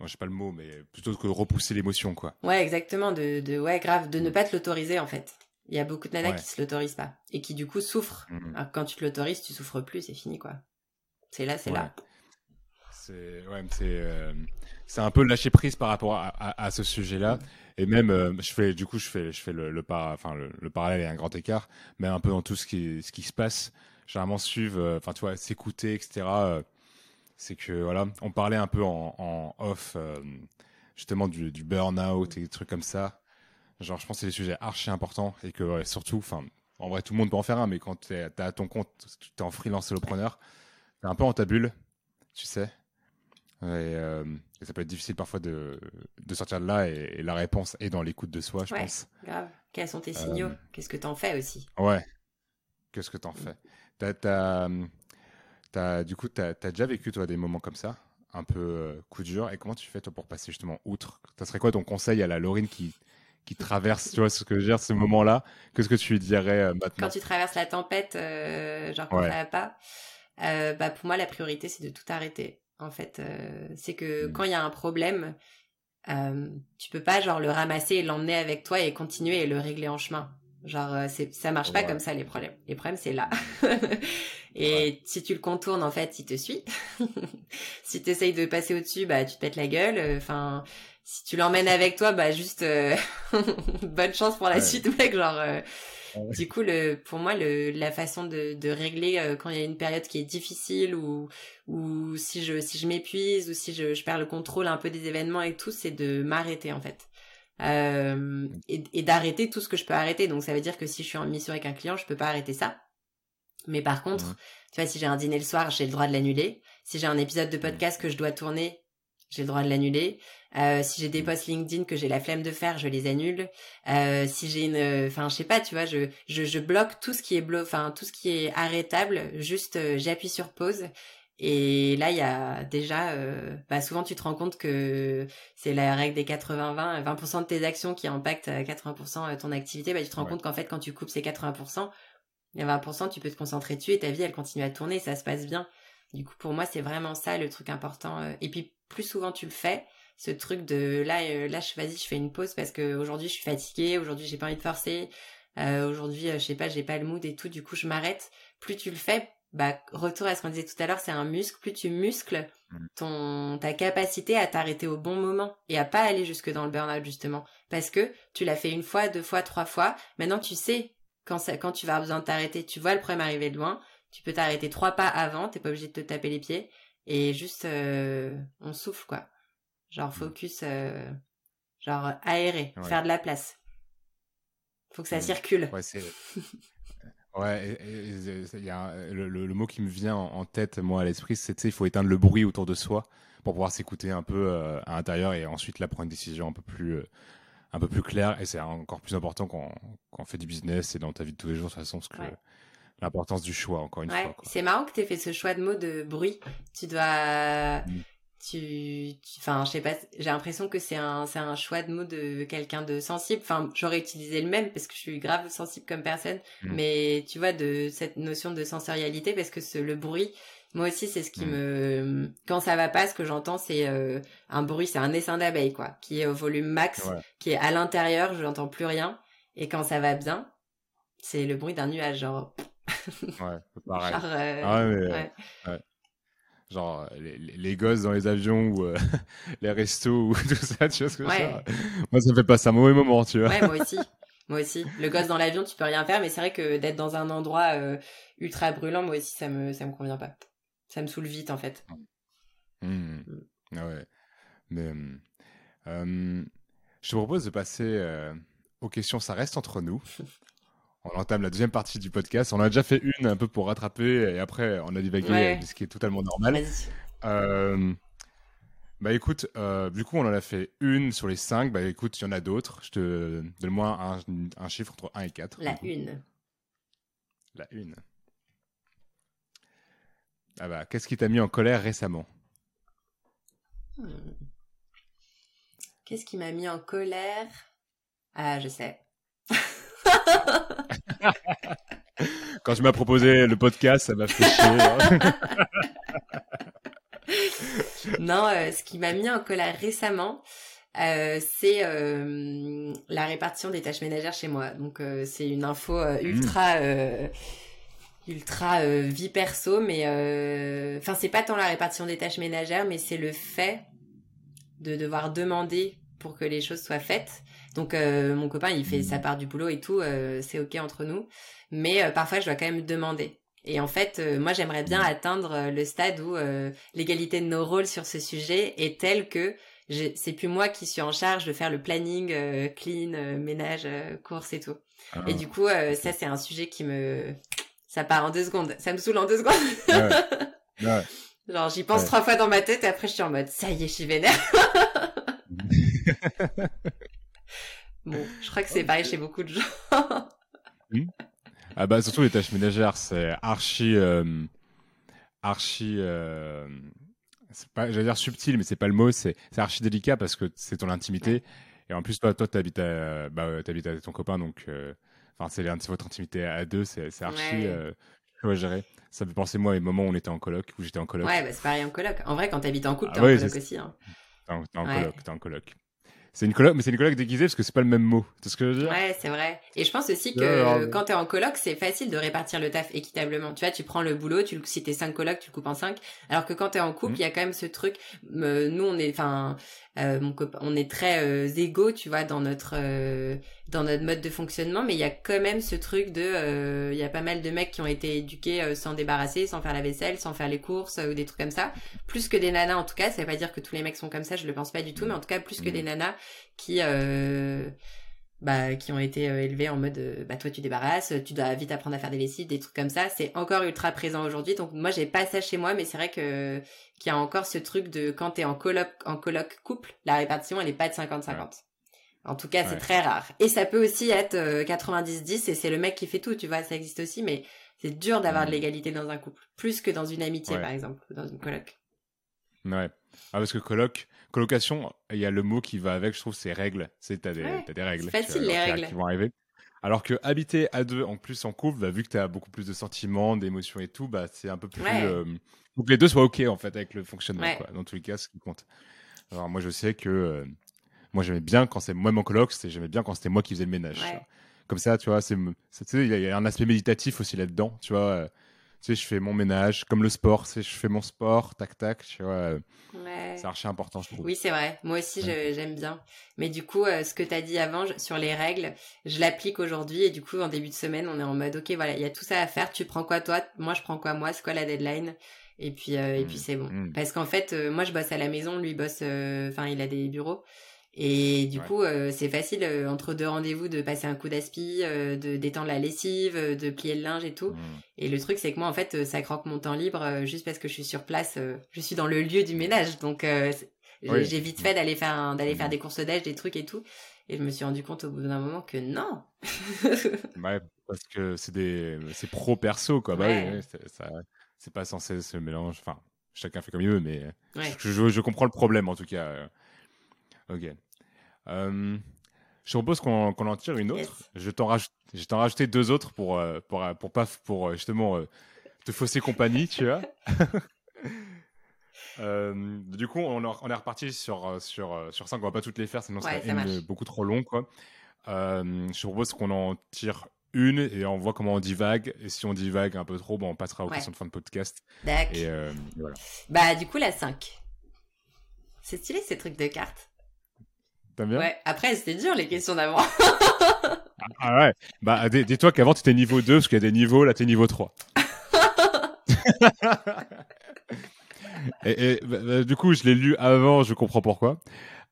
je sais pas le mot, mais plutôt que repousser l'émotion, quoi. Ouais, exactement. De, de, ouais, grave, de ne pas te l'autoriser, en fait. Il y a beaucoup de nanas qui se l'autorisent pas. Et qui, du coup, souffrent. Mmh quand tu te l'autorises, tu souffres plus, c'est fini, quoi. C'est là, c'est là. C'est, ouais, c'est, euh, c'est un peu lâcher prise par rapport à, à, ce sujet-là. Et même, euh, je fais, du coup, je fais, je fais le, le, enfin, le, le, parallèle et un grand écart, mais un peu dans tout ce qui, ce qui se passe généralement suivre, euh, enfin tu vois, s'écouter, etc. Euh, c'est que voilà, on parlait un peu en, off euh, justement du, du burn-out et des trucs comme ça. Genre, je pense que c'est des sujets archi importants et que surtout, enfin, en vrai, tout le monde peut en faire un, mais quand tu es à ton compte, tu es en freelance solopreneur, tu es un peu en ta bulle, tu sais. Et, ça peut être difficile parfois de, de sortir de là et, la réponse est dans l'écoute de soi, je ouais, pense. grave. Quels sont tes signaux? Qu'est-ce que tu en fais aussi? Ouais. Qu'est-ce que tu en fais? T'as, as, du coup, tu as, déjà vécu, toi, des moments comme ça, un peu euh, coup dur. Et comment tu fais, toi, pour passer justement outre? Ça serait quoi ton conseil à la Laurine qui, qui traverse, tu vois, ce que je veux dire, ce moment-là? Qu'est-ce que tu lui dirais euh, maintenant? Quand tu traverses la tempête, euh, genre quand ça va pas, bah, pour moi, la priorité, c'est de tout arrêter. En fait, c'est que mmh. quand il y a un problème, tu peux pas, genre, le ramasser et l'emmener avec toi et continuer et le régler en chemin. Genre, euh, c'est, ça marche pas comme ça les problèmes. Les problèmes, c'est là. et si tu le contournes, en fait, il te suit. si tu essayes de passer au-dessus, bah, tu te pètes la gueule. Enfin, si tu l'emmènes avec toi, bah, juste euh, bonne chance pour la suite, mec. Genre, euh, du coup, le, pour moi, le, la façon de, de régler quand il y a une période qui est difficile ou, ou si je, si je m'épuise ou si je, je perds le contrôle un peu des événements et tout, c'est de m'arrêter, en fait euh, et, d'arrêter tout ce que je peux arrêter. Donc ça veut dire que si je suis en mission avec un client, je peux pas arrêter ça. Mais par contre, tu vois, si j'ai un dîner le soir, j'ai le droit de l'annuler. Si j'ai un épisode de podcast que je dois tourner, j'ai le droit de l'annuler. Euh, si j'ai des posts LinkedIn que j'ai la flemme de faire, je les annule. Euh, si j'ai une, enfin, je sais pas, tu vois, je, je, je bloque tout ce qui est blo, enfin, tout ce qui est arrêtable. Juste, j'appuie sur pause et là, il y a déjà, euh, bah souvent tu te rends compte que c'est la règle des 80-20, 20%, de tes actions qui impactent 80% euh, ton activité. Bah tu te rends compte qu'en fait, quand tu coupes ces 80%, il y a 20%, tu peux te concentrer dessus et ta vie, elle continue à tourner, ça se passe bien. Du coup, pour moi, c'est vraiment ça le truc important. Euh. Et puis, plus souvent tu le fais, ce truc de là, là, je vas-y, je fais une pause parce que aujourd'hui, je suis fatiguée, aujourd'hui, j'ai pas envie de forcer, aujourd'hui, je sais pas, j'ai pas le mood et tout. Du coup, je m'arrête. Plus tu le fais, bah, retour à ce qu'on disait tout à l'heure, c'est un muscle. Plus tu muscles mm. ton, ta capacité à t'arrêter au bon moment et à pas aller jusque dans le burn-out, justement. Parce que tu l'as fait une fois, deux fois, trois fois. Maintenant, tu sais quand, ça, quand tu vas avoir besoin de t'arrêter, tu vois le problème arriver de loin, tu peux t'arrêter trois pas avant, t'es pas obligé de te taper les pieds, et juste, euh, on souffle, quoi. Genre, mm. focus, euh, genre, aérer, faire de la place. Faut que ça mm. circule. Ouais, c'est... Ouais, il y a le, le, mot qui me vient en, tête, moi, à l'esprit, c'est il faut éteindre le bruit autour de soi pour pouvoir s'écouter un peu euh, à l'intérieur et ensuite là prendre une décision un peu plus un peu plus clair et c'est encore plus important quand, quand, on fait du business et dans ta vie de tous les jours de toute façon parce que l'importance du choix encore une fois. C'est marrant que tu aies fait ce choix de mot de bruit. Tu dois mmh. Tu enfin je sais pas j'ai l'impression que c'est un c'est un choix de mot de quelqu'un de sensible. Enfin j'aurais utilisé le même parce que je suis grave sensible comme personne mmh. mais tu vois de cette notion de sensorialité parce que ce, le bruit moi aussi, c'est ce qui mm. me quand ça va pas, ce que j'entends, c'est euh, un bruit, c'est un essaim d'abeilles quoi, qui est au volume max, qui est à l'intérieur, je n'entends plus rien. Et quand ça va bien, c'est le bruit d'un nuage, genre. ouais, pareil. Genre, euh, ah ouais, ouais. Genre les, les, gosses dans les avions ou euh, les restos ou tout ça, tu vois ce que dire? Moi, ça me fait passer un mauvais moment, tu vois. Ouais, moi aussi. Moi aussi. Le gosse dans l'avion, tu peux rien faire, mais c'est vrai que d'être dans un endroit ultra brûlant, moi aussi, ça me ça me convient pas. Ça me saoule vite, en fait. Mmh. Mmh. Ah ouais. Mais euh, je te propose de passer euh, aux questions. Ça reste entre nous. On entame la deuxième partie du podcast. On a déjà fait une un peu pour rattraper et après on a divagué, ce qui est totalement normal. Euh, bah écoute, du coup on en a fait une sur les cinq. Bah écoute, il y en a d'autres. Je te donne-moi un, un, chiffre entre 1 et 4. La une. La une. Ah bah, qu'est-ce qui t'a mis en colère récemment? Hmm. Qu'est-ce qui m'a mis en colère? Ah, je sais. Quand tu m'as proposé le podcast, ça m'a fait chier. Hein. non, euh, ce qui m'a mis en colère récemment, euh, c'est euh, la répartition des tâches ménagères chez moi. Donc c'est une info hmm. ultra ultra euh, vie perso, mais enfin c'est pas tant la répartition des tâches ménagères, mais c'est le fait de devoir demander pour que les choses soient faites. Donc euh, mon copain il fait sa part du boulot et tout, c'est ok entre nous, mais parfois je dois quand même demander. Et en fait, moi j'aimerais bien atteindre le stade où l'égalité de nos rôles sur ce sujet est telle que c'est plus moi qui suis en charge de faire le planning clean, ménage, course et tout. Ah. et du coup, ça c'est un sujet qui me ça part en deux secondes. Ça me saoule en deux secondes. Ouais. Genre, j'y pense trois fois dans ma tête et après, je suis en mode, ça y est, je suis vénère. bon, je crois que c'est pareil chez beaucoup de gens. Hmm. Ah bah, surtout les tâches ménagères, c'est archi, euh, archi, euh, c'est pas, j'allais dire subtil, mais c'est pas le mot, c'est, c'est archi délicat parce que c'est ton intimité. Et en plus, toi, toi, t'habites à, bah, t'habites avec ton copain, donc, euh, Enfin, c'est votre intimité à deux, c'est archi. Euh, gérer. Ça me fait penser, moi, les moments où on était en coloc, où j'étais en coloc. Ouais, bah, c'est pareil en coloc. En vrai, quand t'habites en couple, ah t'es en coloc aussi. Hein. T'es en, en coloc, t'es en coloc. C'est une coloc, mais c'est une coloc déguisée parce que c'est pas le même mot. C'est ce que je veux dire Ouais, c'est vrai. Et je pense aussi que quand t'es en coloc, c'est facile de répartir le taf équitablement. Tu vois, tu prends le boulot, tu si t'es cinq colocs, tu le coupes en cinq. Alors que quand t'es en couple, mmh. il y a quand même ce truc. nous, on est, enfin, euh, mon copain, on est très euh, égaux, tu vois, dans notre euh, dans notre mode de fonctionnement, mais il y a quand même ce truc de, euh, il y a pas mal de mecs qui ont été éduqués sans débarrasser, sans faire la vaisselle, sans faire les courses ou des trucs comme ça. Plus que des nanas en tout cas, ça veut pas dire que tous les mecs sont comme ça, je le pense pas du tout, mais en tout cas plus que des nanas qui bah, qui ont été élevés en mode bah toi tu débarrasses, tu dois vite apprendre à faire des lessives, des trucs comme ça, c'est encore ultra présent aujourd'hui. Donc moi j'ai pas ça chez moi, mais c'est vrai que qu'il y a encore ce truc de quand t'es en coloc en coloc couple, la répartition elle est pas de 50-50. En tout cas, c'est très rare. Et ça peut aussi être 90-10 et c'est le mec qui fait tout, tu vois, ça existe aussi, mais c'est dur d'avoir de l'égalité dans un couple, plus que dans une amitié par exemple, ou dans une coloc. Ouais. Ah, parce que coloc, colocation, il y a le mot qui va avec, je trouve, c'est règles. C'est t'as des, règles. C'est facile les règles. Qui vont arriver. Alors que habiter à deux, en plus en couple, bah, vu que tu as beaucoup plus de sentiments, d'émotions et tout, bah, c'est un peu plus. Euh, faut que les deux soient OK en fait avec le fonctionnement. Quoi. Dans tous les cas, ce qui compte. Alors moi, je sais que euh, moi, j'aimais bien quand c'est moi mon coloc, j'aimais bien quand c'était moi qui faisais le ménage. Comme ça, tu vois, c'est, il y a un aspect méditatif aussi là-dedans, tu vois. Euh, tu sais, je fais mon ménage, comme le sport, c'est je fais mon sport, tac tac, tu vois. C'est archi important, je trouve. Oui, c'est vrai. Moi aussi, j'aime bien. Mais du coup, ce que tu as dit avant sur les règles, je l'applique aujourd'hui. Et du coup, en début de semaine, on est en mode, OK, voilà, il y a tout ça à faire. Tu prends quoi, toi? Moi, je prends quoi, moi? C'est quoi la deadline? Et puis, euh, et puis mmh. c'est bon. Mmh. Parce qu'en fait, euh, moi, je bosse à la maison, lui bosse, euh, enfin, il a des bureaux. Et du coup, c'est facile entre deux rendez-vous de passer un coup d'aspi, de d'étendre la lessive, de plier le linge et tout. Mmh. Et le truc, c'est que moi, en fait, ça croque mon temps libre juste parce que je suis sur place. je suis dans le lieu du ménage, donc j'ai vite fait d'aller faire d'aller faire des courses d'âge, des trucs et tout. Et je me suis rendu compte au bout d'un moment que non. ouais, parce que c'est des c'est pro perso quoi. Bah oui, ça, c'est pas censé se mélanger. Enfin, chacun fait comme il veut, mais je, comprends le problème en tout cas. Ok. Euh, je propose qu'on en tire une autre. Je t'en rajoute, rajouté deux autres pour euh, pour euh, pour pas pour justement te fausser compagnie, tu vois. du coup, on, on, est reparti sur sur sur cinq. On va pas toutes les faire, sinon ça serait beaucoup trop long, quoi. je propose qu'on en tire une et on voit comment on divague. Et si on divague un peu trop, bon, on passera aux questions de fin de podcast. D'accord. Euh, voilà. Bah, du coup, la 5. C'est stylé ces trucs de cartes. T'aimes bien Ouais, après, c'était dur les questions d'avant. ah ouais Bah, dis-toi qu'avant, tu étais niveau 2, parce qu'il y a des niveaux, là, tu es niveau 3. et, bah, bah, du coup, je l'ai lu avant, je comprends pourquoi.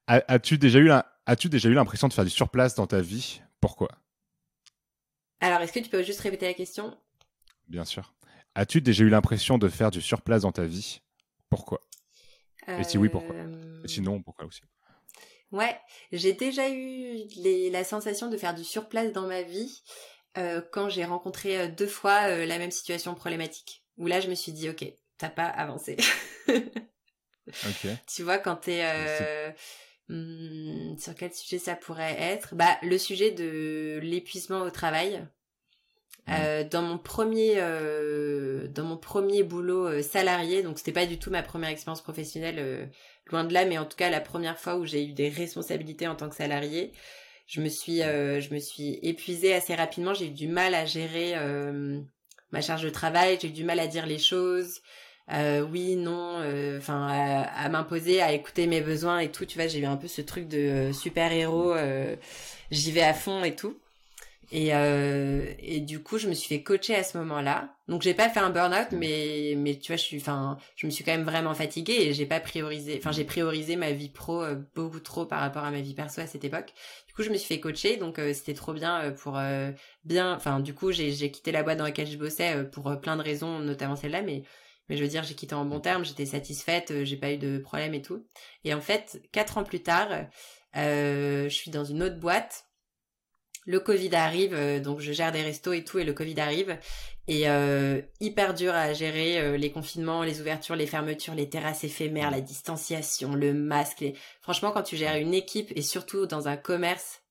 As-tu déjà eu l'impression de faire du surplace dans ta vie? Pourquoi? Alors, est-ce que tu peux juste répéter la question? Bien sûr. As-tu déjà eu l'impression de faire du surplace dans ta vie? Pourquoi? Et si oui, pourquoi? Et sinon, pourquoi aussi? Ouais, j'ai déjà eu la sensation de faire du surplace dans ma vie euh, quand j'ai rencontré euh, deux fois euh, la même situation problématique. Où là, je me suis dit, ok, t'as pas avancé. Tu vois, quand t'es... Hmm, sur quel sujet ça pourrait être? Bah, le sujet de l'épuisement au travail. Euh, dans mon premier euh, dans mon premier boulot euh, salarié donc c'était pas du tout ma première expérience professionnelle loin de là mais en tout cas la première fois où j'ai eu des responsabilités en tant que salarié je me suis je me suis épuisée assez rapidement. J'ai eu du mal à gérer ma charge de travail j'ai eu du mal à dire les choses oui non enfin à, à m'imposer à écouter mes besoins et tout tu vois j'ai eu un peu ce truc de super héros j'y vais à fond et tout et, euh, et du coup, je me suis fait coacher à ce moment-là. Donc, j'ai pas fait un burn-out, mais, mais tu vois, je suis, enfin, je me suis quand même vraiment fatiguée et j'ai pas priorisé, enfin, j'ai priorisé ma vie pro euh, beaucoup trop par rapport à ma vie perso à cette époque. Du coup, je me suis fait coacher, donc euh, c'était trop bien euh, pour bien, enfin, du coup, j'ai, j'ai quitté la boîte dans laquelle je bossais pour plein de raisons, notamment celle-là, mais, mais je veux dire, j'ai quitté en bon terme, j'étais satisfaite, j'ai pas eu de problème et tout. Et en fait, quatre ans plus tard, je suis dans une autre boîte le Covid arrive, euh, donc je gère des restos et tout, et le Covid arrive. Et euh, hyper dur à gérer euh, les confinements, les ouvertures, les fermetures, les terrasses éphémères, la distanciation, le masque. Franchement, quand tu gères une équipe et surtout dans un commerce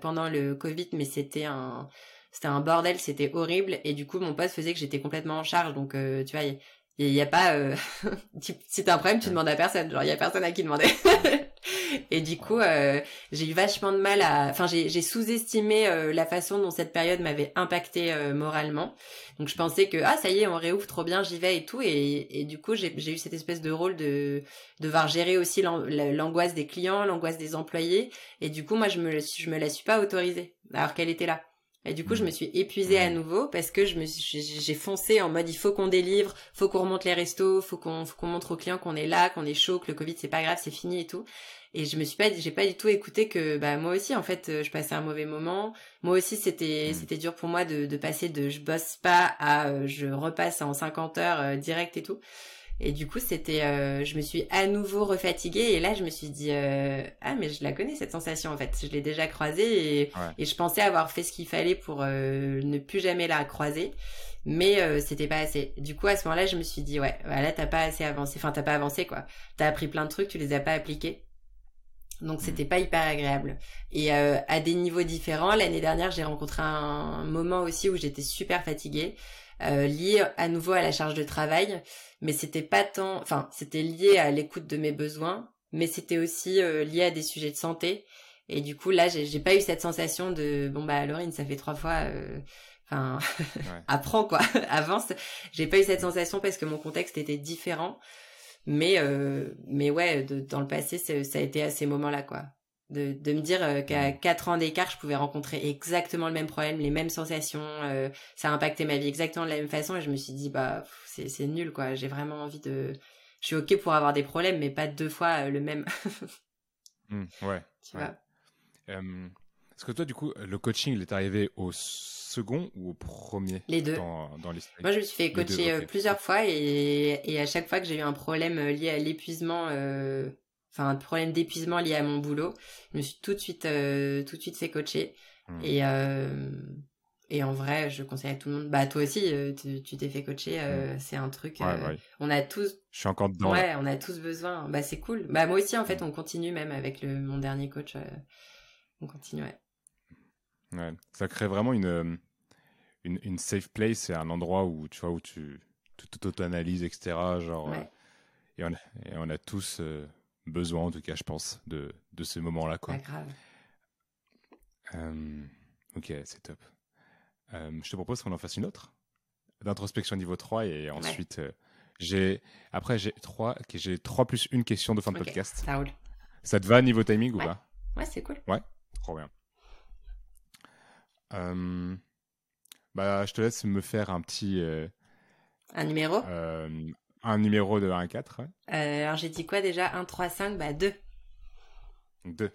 pendant le Covid, mais c'était un c'était un bordel, c'était horrible. Et du coup, mon poste faisait que j'étais complètement en charge. Donc, tu vois, il n'y a, pas... si t'as un problème, tu demandes à personne. Genre, il y a personne à qui demander. Et du coup, euh, j'ai eu vachement de mal à... Enfin, j'ai sous-estimé euh, la façon dont cette période m'avait impacté euh, moralement. Donc je pensais que, ah, ça y est, on réouvre trop bien, j'y vais et tout. Et, et du coup, j'ai eu cette espèce de rôle de devoir gérer aussi l'angoisse des clients, l'angoisse des employés. Et du coup, moi, je me, je me la suis pas autorisée, alors qu'elle était là. Et du coup, je me suis épuisée à nouveau parce que je me j'ai foncé en mode il faut qu'on délivre, faut qu'on remonte les restos, faut qu'on faut qu'on montre aux clients qu'on est là, qu'on est chaud, que le Covid c'est pas grave, c'est fini et tout. Et je me suis pas, j'ai pas du tout écouté que bah moi aussi en fait euh, je passais un mauvais moment. Moi aussi c'était mm. c'était dur pour moi de, de passer de je bosse pas à euh, je repasse en 50 heures euh, direct et tout. Et du coup c'était, je me suis à nouveau refatiguée et là je me suis dit ah mais je la connais cette sensation en fait. Je l'ai déjà croisée et, et je pensais avoir fait ce qu'il fallait pour ne plus jamais la croiser mais c'était pas assez. Du coup, à ce moment-là, je me suis dit, ouais, bah là, t'as pas assez avancé. Enfin, t'as pas avancé, quoi. T'as appris plein de trucs, tu les as pas appliqués. Donc c'était mm. pas hyper agréable. Et euh, à des niveaux différents, l'année dernière, j'ai rencontré un moment aussi où j'étais super fatiguée, euh, lié à nouveau à la charge de travail, mais c'était pas tant, enfin c'était lié à l'écoute de mes besoins, mais c'était aussi euh, lié à des sujets de santé. Et du coup, là, j'ai pas eu cette sensation de bon bah Laurine, ça fait trois fois. Euh, enfin, apprends quoi, avance. J'ai pas eu cette sensation parce que mon contexte était différent. Mais euh, mais ouais, dans le passé, ça a été à ces moments-là quoi. De, de me dire euh, qu'à quatre ans d'écart, je pouvais rencontrer exactement le même problème, les mêmes sensations, ça a impacté ma vie exactement de la même façon et je me suis dit bah c'est nul quoi. J'ai vraiment envie de, je suis ok pour avoir des problèmes, mais pas deux fois le même. Mmh, ouais. Tu vois. Est-ce que toi, du coup, le coaching, il est arrivé au second ou au premier Les deux. Dans, Moi, je me suis fait coacher euh, plusieurs fois et, et, à chaque fois que j'ai eu un problème euh, lié à l'épuisement, euh, enfin un problème d'épuisement lié à mon boulot, je me suis tout de suite, tout de suite fait coacher. Mmh. Et et en vrai, je conseille à tout le monde. Bah toi aussi, tu t'es fait coacher, mmh. c'est un truc. On a tous. Je suis encore dedans. Ouais, on a tous besoin. Bah c'est cool. Bah moi aussi, en fait, mmh. on continue même avec le mon dernier coach. on continue. Ouais. Ouais, ça crée vraiment une, une, une safe place, c'est un endroit où tu vois où tu t'auto-analyses, etc. Genre, euh, et, on a, et, on a, tous euh, besoin, en tout cas, je pense, de, de ce moment-là. Quoi. Pas grave. Euh, ok, c'est top. je te propose qu'on en fasse une autre d'introspection niveau 3 et ensuite j'ai après j'ai 3 j'ai 3 plus une question de fin de podcast. Ça roule. Ça te va niveau timing ou pas? Ouais, c'est cool. Ouais, trop bien. Euh, bah, je te laisse me faire un petit. Euh, un numéro? euh, Un numéro de 1 à 4. alors, j'ai dit quoi déjà? 1, 3, 5 Bah, 2. 2.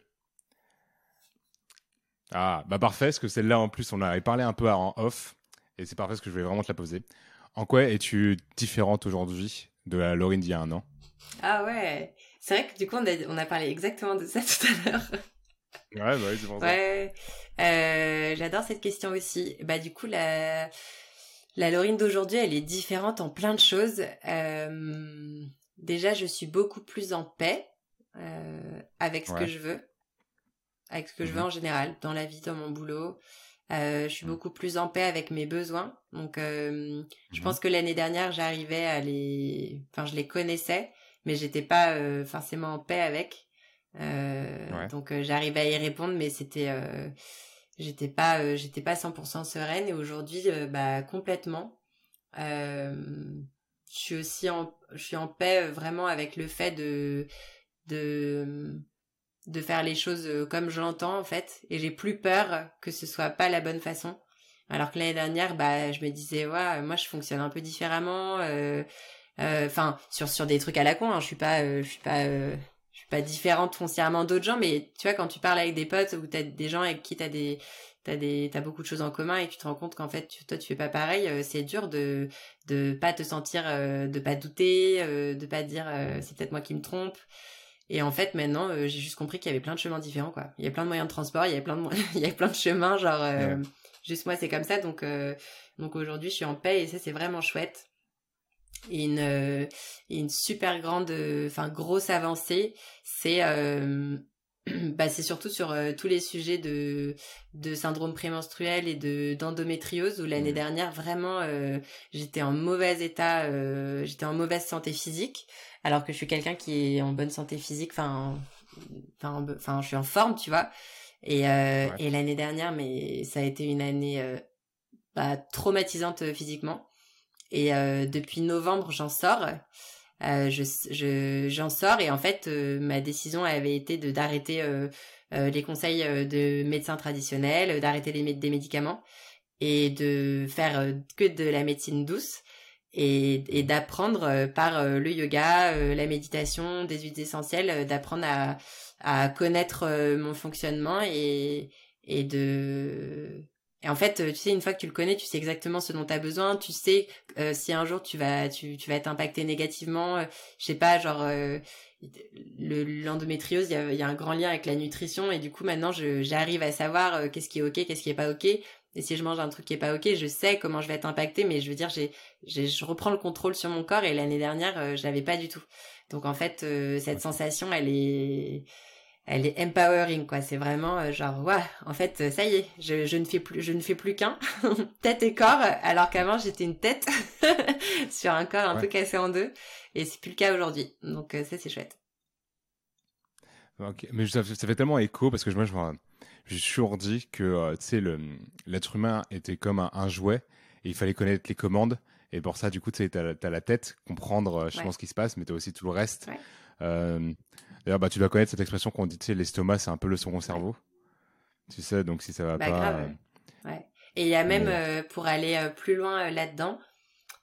Ah, bah parfait, parce que celle-là, en plus, on avait parlé un peu en off, et c'est parfait, parce que je voulais vraiment te la poser. En quoi es-tu différente aujourd'hui de la Laurine d'il y a un an? Ah ouais, c'est vrai que du coup, on a, on a parlé exactement de ça tout à l'heure. Ouais, bah oui, c'est pour ça. Ouais. Euh, j'adore cette question aussi. Bah du coup, la, la Laurine d'aujourd'hui, elle est différente en plein de choses. Euh, déjà, je suis beaucoup plus en paix euh, avec ce que je veux, avec ce que je veux mhm. en général, dans la vie, dans mon boulot. je suis mhm. beaucoup plus en paix avec mes besoins. Donc, je mhm. pense que l'année dernière, j'arrivais à les, enfin, je les connaissais, mais j'étais pas forcément en paix avec. Euh, donc euh, j'arrivais à y répondre, mais c'était, euh, j'étais pas, j'étais pas 100% sereine. Et aujourd'hui, bah complètement. je suis aussi en, je suis en paix vraiment avec le fait de, de, de faire les choses comme je l'entends en fait. Et j'ai plus peur que ce soit pas la bonne façon. Alors que l'année dernière, bah, je me disais, ouais, moi, je fonctionne un peu différemment. Enfin, sur sur des trucs à la con. Hein, je suis pas, je suis pas pas différente foncièrement d'autres gens, mais tu vois, quand tu parles avec des potes ou t'as des gens avec qui t'as des, t'as des, t'as beaucoup de choses en commun et tu te rends compte qu'en fait, toi, tu fais pas pareil, euh, c'est dur de, de pas te sentir, euh, de pas douter, euh, de pas dire, c'est peut-être moi qui me trompe. Et en fait, maintenant, j'ai juste compris qu'il y avait plein de chemins différents, quoi. Il y a plein de moyens de transport, il y a plein de, il y a plein de chemins, genre, juste moi, c'est comme ça, donc, donc aujourd'hui, je suis en paix et ça, c'est vraiment chouette et une, euh, une super grande, enfin grosse avancée, c'est euh, bah, c'est surtout sur euh, tous les sujets de, de syndrome prémenstruel et de d'endométriose où l'année mmh. dernière vraiment j'étais en mauvais état, j'étais en mauvaise santé physique alors que je suis quelqu'un qui est en bonne santé physique, enfin enfin je suis en forme tu vois. Et et l'année dernière mais ça a été une année bah, traumatisante physiquement et euh, depuis novembre, j'en sors. Euh, je, j'en sors et en fait, euh, ma décision avait été de d'arrêter les conseils de médecins traditionnels, d'arrêter les, des médicaments et de faire que de la médecine douce et, et d'apprendre par le yoga, la méditation, des huiles essentielles, d'apprendre à, à connaître mon fonctionnement et, et de et en fait, tu sais, une fois que tu le connais, tu sais exactement ce dont tu as besoin. Tu sais euh, si un jour tu vas, tu, tu vas être impacté négativement. Euh, je sais pas, genre euh, l'endométriose, il y a, y a, un grand lien avec la nutrition. Et du coup, maintenant, j'arrive à savoir euh, qu'est-ce qui est ok, qu'est-ce qui est pas ok. Et si je mange un truc qui est pas ok, je sais comment je vais être impacté. Mais je veux dire, j'ai, je reprends le contrôle sur mon corps. Et l'année dernière, je l'avais pas du tout. Donc en fait, cette sensation, elle est elle est empowering quoi. C'est vraiment euh, genre ouais en fait euh, ça y est je, je ne fais plus je ne fais plus qu'un. Tête et corps alors qu'avant j'étais une tête sur un corps un peu cassé en deux. Et c'est plus le cas aujourd'hui. Donc euh, ça c'est chouette. Mais ça, fait tellement écho parce que moi, je j'ai toujours dit que euh, tu sais, l'être humain était comme un, jouet et il fallait connaître les commandes. Et pour ça, du coup, tu as, la tête, comprendre je pense ce qui se passe, mais tu as aussi tout le reste. D'ailleurs, bah, tu dois connaître cette expression qu'on dit, tu sais, l'estomac, c'est un peu le second cerveau. Tu sais, donc si ça va bah, pas. ouais. Et il y a même, euh, pour aller euh, plus loin euh, là-dedans,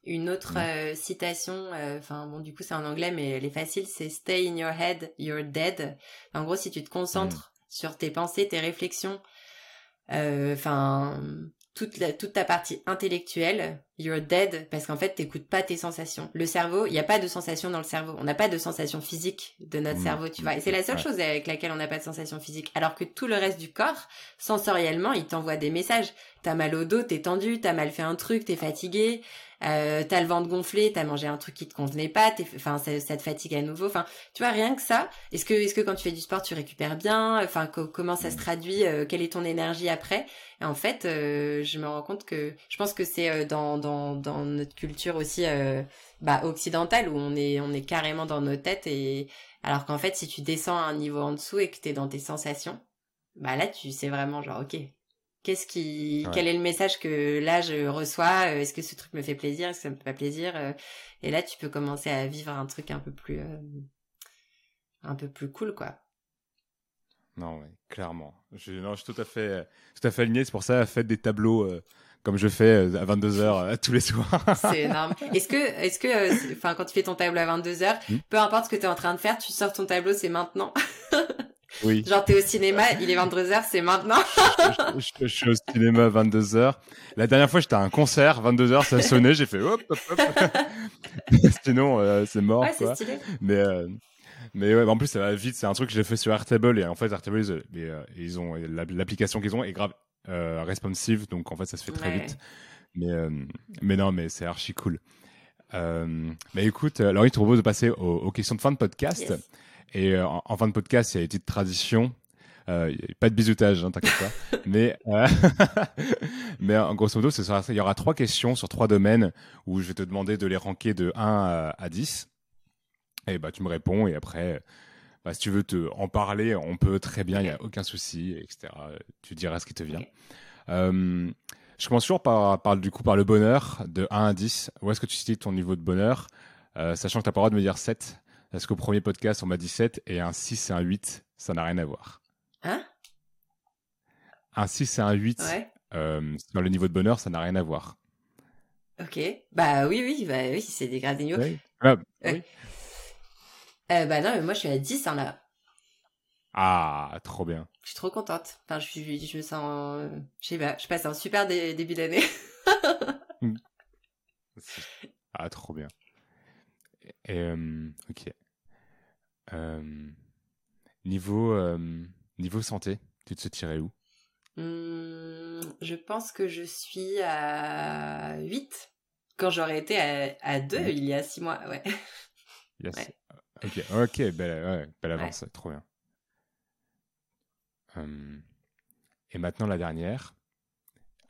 une autre mmh. citation, enfin bon du coup c'est en anglais mais elle est facile, c'est Stay in your head, you're dead. En gros si tu te concentres mmh. sur tes pensées, tes réflexions, enfin toute, la, toute ta partie intellectuelle, you're dead, parce qu'en fait, t'écoutes pas tes sensations. Le cerveau, il n'y a pas de sensations dans le cerveau. On n'a pas de sensations physiques de notre mmh. cerveau, tu vois. Et c'est la seule chose avec laquelle on n'a pas de sensations physiques. Alors que tout le reste du corps, sensoriellement, il t'envoie des messages. T'as mal au dos, t'es tendu, t'as mal fait un truc, t'es fatigué, euh, t'as le ventre gonflé, t'as mangé un truc qui te convenait pas, enfin ça, te fatigue à nouveau. Enfin, tu vois rien que ça. Est-ce que est-ce que quand tu fais du sport tu récupères bien Enfin, comment ça se mmh. traduit euh, Quelle est ton énergie après? Et en fait, euh, je me rends compte que je pense que c'est euh, dans, dans dans notre culture aussi bah, occidentale où on est on est carrément dans nos têtes et alors qu'en fait si tu descends à un niveau en dessous et que t'es dans tes sensations, bah là tu sais vraiment genre ok Qu'est-ce qui, quel est le message que là je reçois euh, Est-ce que ce truc me fait plaisir Est-ce que ça me fait pas plaisir euh? Et là, tu peux commencer à vivre un truc un peu plus, euh, un peu plus cool, quoi. Non, oui, clairement. Je, non, je suis tout à fait, tout à fait aligné. C'est pour ça, faites des tableaux comme je fais à 22 h tous les soirs. c'est énorme. Est-ce que, est-ce que, enfin, quand tu fais ton tableau à 22 h hmm? peu importe ce que tu es en train de faire, tu sors ton tableau, c'est maintenant. Oui. Genre, t'es au cinéma, il est 22h, c'est maintenant. je, suis au cinéma 22h. La dernière fois, j'étais à un concert, 22h, ça sonnait, j'ai fait hop, hop, hop. Sinon, euh, c'est mort, ouais, quoi. Stylé. Mais, euh, mais ouais, en plus, ça va vite. C'est un truc que j'ai fait sur Airtable. Et en fait, Airtable, ils, euh, ils ont, l'application qu'ils ont est grave responsive. Donc, en fait, ça se fait très vite. Mais, mais non, mais c'est archi cool. mais écoute, Laurie, je te propose de passer aux, questions de fin de podcast. Et euh, en, fin de podcast, il y a une petite tradition. Euh, pas de bisoutage, hein, t'inquiète pas. mais, euh, mais en grosso modo, il y aura trois questions sur trois domaines où je vais te demander de les ranker de 1 à, 10. Et bah, tu me réponds et après, bah, si tu veux te en parler, on peut très bien, il n'y a aucun souci, etc. Tu diras ce qui te vient. Euh, je commence toujours par, par, du coup, par le bonheur de 1 à 10. Où est-ce que tu situes ton niveau de bonheur? Euh, Sachant que tu n'as pas le droit de me dire 7 parce qu'au premier podcast, on m'a dit 7 et un 6 et un 8, ça n'a rien à voir. Hein? Un 6 et un 8, euh, dans le niveau de bonheur, ça n'a rien à voir. Ok. Bah oui, oui, bah oui, c'est des gradés. Ah, oui. Euh, bah non, mais moi je suis à 10 hein, là. Ah, trop bien. Je suis trop contente. Enfin, je, suis, je me sens. je sais pas, je passe un super début d'année. ah, trop bien. Et, ok. Niveau, niveau santé, tu te tirais où? Mmh, Je pense que je suis à 8 quand j'aurais été à, à 2 il y a 6 mois. Ouais. Ok, ok, belle, belle avance, trop bien. et maintenant la dernière.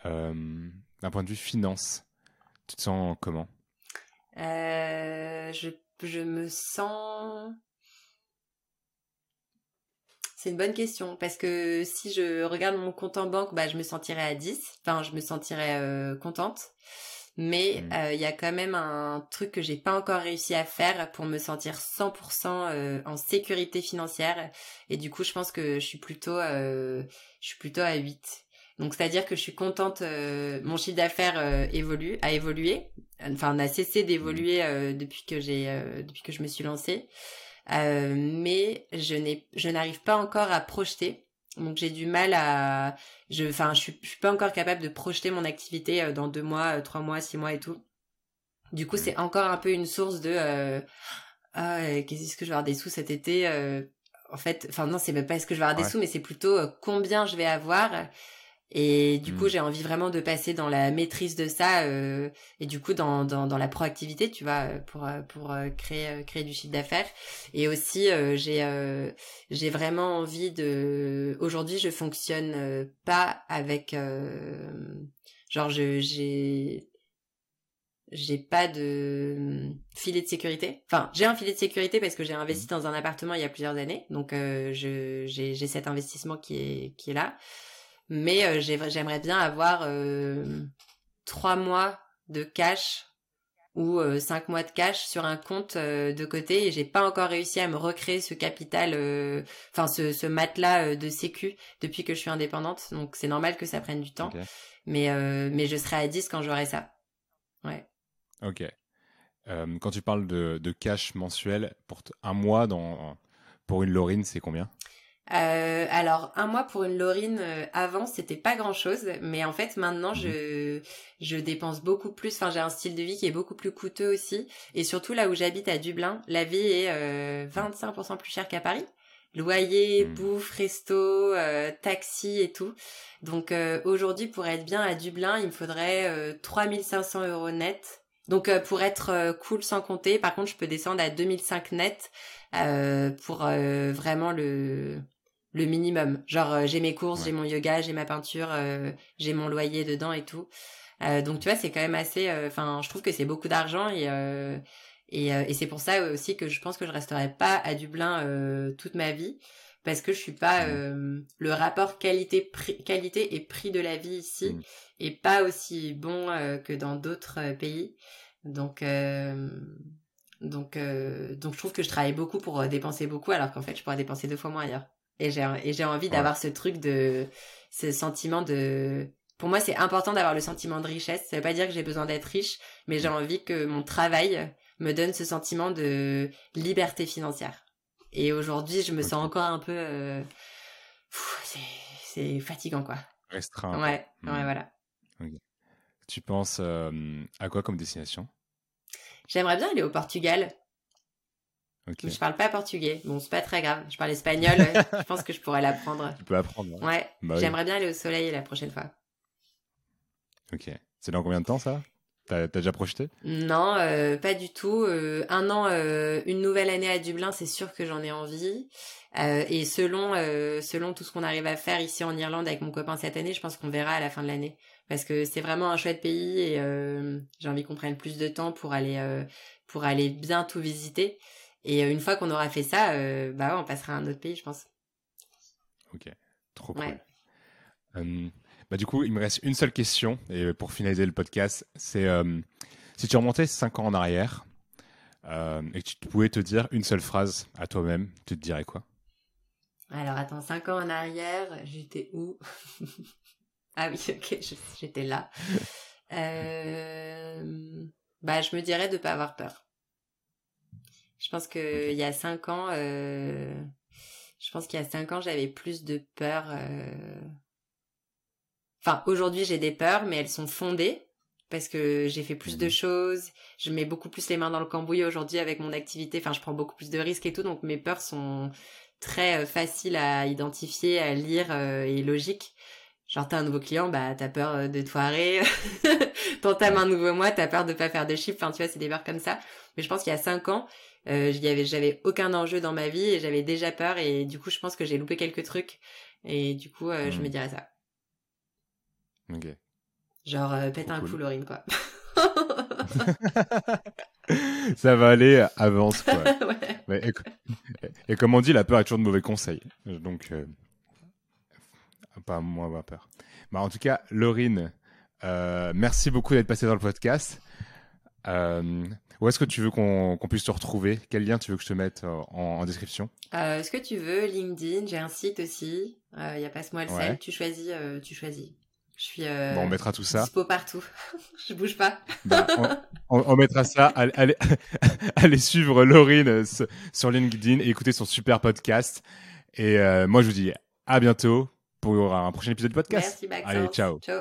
D'un point de vue finance, tu te sens comment? Je, je me sens... C'est une bonne question parce que si je regarde mon compte en banque, bah je me sentirais à 10. Enfin, je me sentirais euh, contente. Mais mmh. euh, il y a quand même un truc que j'ai pas encore réussi à faire pour me sentir 100% en sécurité financière. Et du coup, je pense que je suis plutôt, je suis plutôt à 8. Donc c'est-à-dire que je suis contente, euh, mon chiffre d'affaires euh, évolue, a évolué, enfin n'a cessé d'évoluer euh, depuis que j'ai, depuis que je me suis lancée, mais je n'ai, je n'arrive pas encore à projeter. Donc j'ai du mal à, je, enfin je suis, je suis pas encore capable de projeter mon activité dans deux mois, trois mois, six mois et tout. Du coup c'est encore un peu une source de, ah, qu'est-ce que je vais avoir des sous cet été En fait, enfin non c'est même pas est-ce que je vais avoir des sous, mais c'est plutôt combien je vais avoir et du coup, mmh. j'ai envie vraiment de passer dans la maîtrise de ça euh, et du coup dans, dans, dans, la proactivité, tu vois, pour euh, pour euh, créer euh, créer du chiffre d'affaires. Et aussi, j'ai j'ai vraiment envie de. Aujourd'hui, je fonctionne pas avec genre je j'ai j'ai pas de filet de sécurité. Enfin, j'ai un filet de sécurité parce que j'ai investi Mmh. dans un appartement il y a plusieurs années, donc euh, je j'ai j'ai cet investissement qui est qui est là. Mais euh, j'ai- j'aimerais bien avoir euh, trois mois de cash ou euh, cinq mois de cash sur un compte de côté et j'ai pas encore réussi à me recréer ce capital, enfin ce, ce matelas de sécu depuis que je suis indépendante. Donc c'est normal que ça prenne du temps, mais mais je serai à 10 quand j'aurai ça. Ouais. Ok. Euh, quand tu parles de, de cash mensuel, pour un mois dans, pour une Lorine, c'est combien? Euh, alors un mois pour une Lorine euh, avant c'était pas grand chose mais en fait maintenant je je dépense beaucoup plus enfin j'ai un style de vie qui est beaucoup plus coûteux aussi. Et surtout là où j'habite à Dublin la vie est euh, 25% plus chère qu'à Paris. Loyer Mm. bouffe resto euh, taxi et tout. Donc euh, aujourd'hui pour être bien à Dublin il me faudrait euh, 3500 euros net. Donc euh, pour être euh, cool sans compter par contre je peux descendre à 2005 net euh, pour euh, vraiment le le minimum. Genre euh, j'ai mes courses, Ouais. j'ai mon yoga, j'ai ma peinture, euh, j'ai mon loyer dedans et tout. Euh, donc tu vois, c'est quand même assez. euh, Enfin, je trouve que c'est beaucoup d'argent et euh, et, euh, et c'est pour ça aussi que je pense que je resterai pas à Dublin euh, toute ma vie parce que je suis pas le rapport qualité prix, qualité et prix de la vie ici Mhm. est pas aussi bon euh, que dans d'autres pays. Donc euh, donc euh, donc je trouve que je travaille beaucoup pour dépenser beaucoup alors qu'en fait je pourrais dépenser deux fois moins ailleurs. Et j'ai et j'ai envie Ouais. d'avoir ce truc de ce sentiment de pour moi c'est important d'avoir le sentiment de richesse. Ça veut pas dire que j'ai besoin d'être riche, mais j'ai envie que mon travail me donne ce sentiment de liberté financière. Et aujourd'hui, je me sens encore un peu euh, pff, c'est c'est fatigant quoi. Restreint. Ouais, Mm. ouais voilà. Tu penses euh, à quoi comme destination? J'aimerais bien aller au Portugal. Ok. Mais je parle pas portugais. Bon, c'est pas très grave. Je parle espagnol. je pense que je pourrais l'apprendre. Tu peux apprendre. hein. Ouais. Bah oui. J'aimerais bien aller au soleil la prochaine fois. Ok. C'est dans combien de temps ça? T'as déjà projeté? Non, euh, pas du tout. Euh, un an, euh, une nouvelle année à Dublin, c'est sûr que j'en ai envie. Et selon selon tout ce qu'on arrive à faire ici en Irlande avec mon copain cette année, je pense qu'on verra à la fin de l'année. Parce que c'est vraiment un chouette pays et j'ai envie qu'on prenne plus de temps pour aller pour aller bien tout visiter. Et euh, une fois qu'on aura fait ça, euh, bah ouais, on passera à un autre pays, je pense. Ok. Trop cool. Ouais. Bah du coup, il me reste une seule question et pour finaliser le podcast, c'est euh, si tu remontais 5 ans en arrière euh, et que tu pouvais te dire une seule phrase à toi-même, tu te dirais quoi? Alors attends, cinq ans en arrière, j'étais où? Ah oui, ok, j'étais là. Bah, je me dirais de pas avoir peur. Je pense que il y a cinq ans, euh, je pense qu'il y a cinq ans, j'avais plus de peur. euh, Enfin, aujourd'hui, j'ai des peurs, mais elles sont fondées parce que j'ai fait plus de Mhm. choses. Je mets beaucoup plus les mains dans le cambouis aujourd'hui avec mon activité. Enfin, je prends beaucoup plus de risques et tout, donc mes peurs sont très euh, faciles à identifier, à lire euh, et logiques. Genre, t'as un nouveau client, bah, t'as peur euh, de te foirer. T'entames un nouveau mois, t'as peur de pas faire de chiffre. Enfin, tu vois, c'est des peurs comme ça. Mais je pense qu'il y a cinq ans, euh, j'avais aucun enjeu dans ma vie et j'avais déjà peur. Et du coup, je pense que j'ai loupé quelques trucs. Et du coup, euh, je Mhm. me dirais ça. Ok. Genre, euh, pète Trop un cool. coup, Laurine, quoi. Ça va aller, avance quoi. ouais. Mais, et, et comme on dit, la peur est toujours de mauvais conseils. Donc, euh, pas moi avoir peur. Bah, en tout cas, Laurine, euh, merci beaucoup d'être passée dans le podcast. Euh, où est-ce que tu veux qu'on puisse te retrouver? Quel lien tu veux que je te mette euh, en, en description? Euh, ce que tu veux, LinkedIn, j'ai un site aussi. Il y a Passe-moi le Ouais. sel. Tu choisis, euh, tu choisis. Je suis euh, Bon, on mettra tout ça. dispo partout. je bouge pas. Bah, on, mettra ça. Allez, allez, allez suivre Laurine euh, sur- LinkedIn et écouter son super podcast. Et euh, moi, je vous dis à bientôt pour un prochain épisode de podcast. Merci. Allez, ciao. Ciao.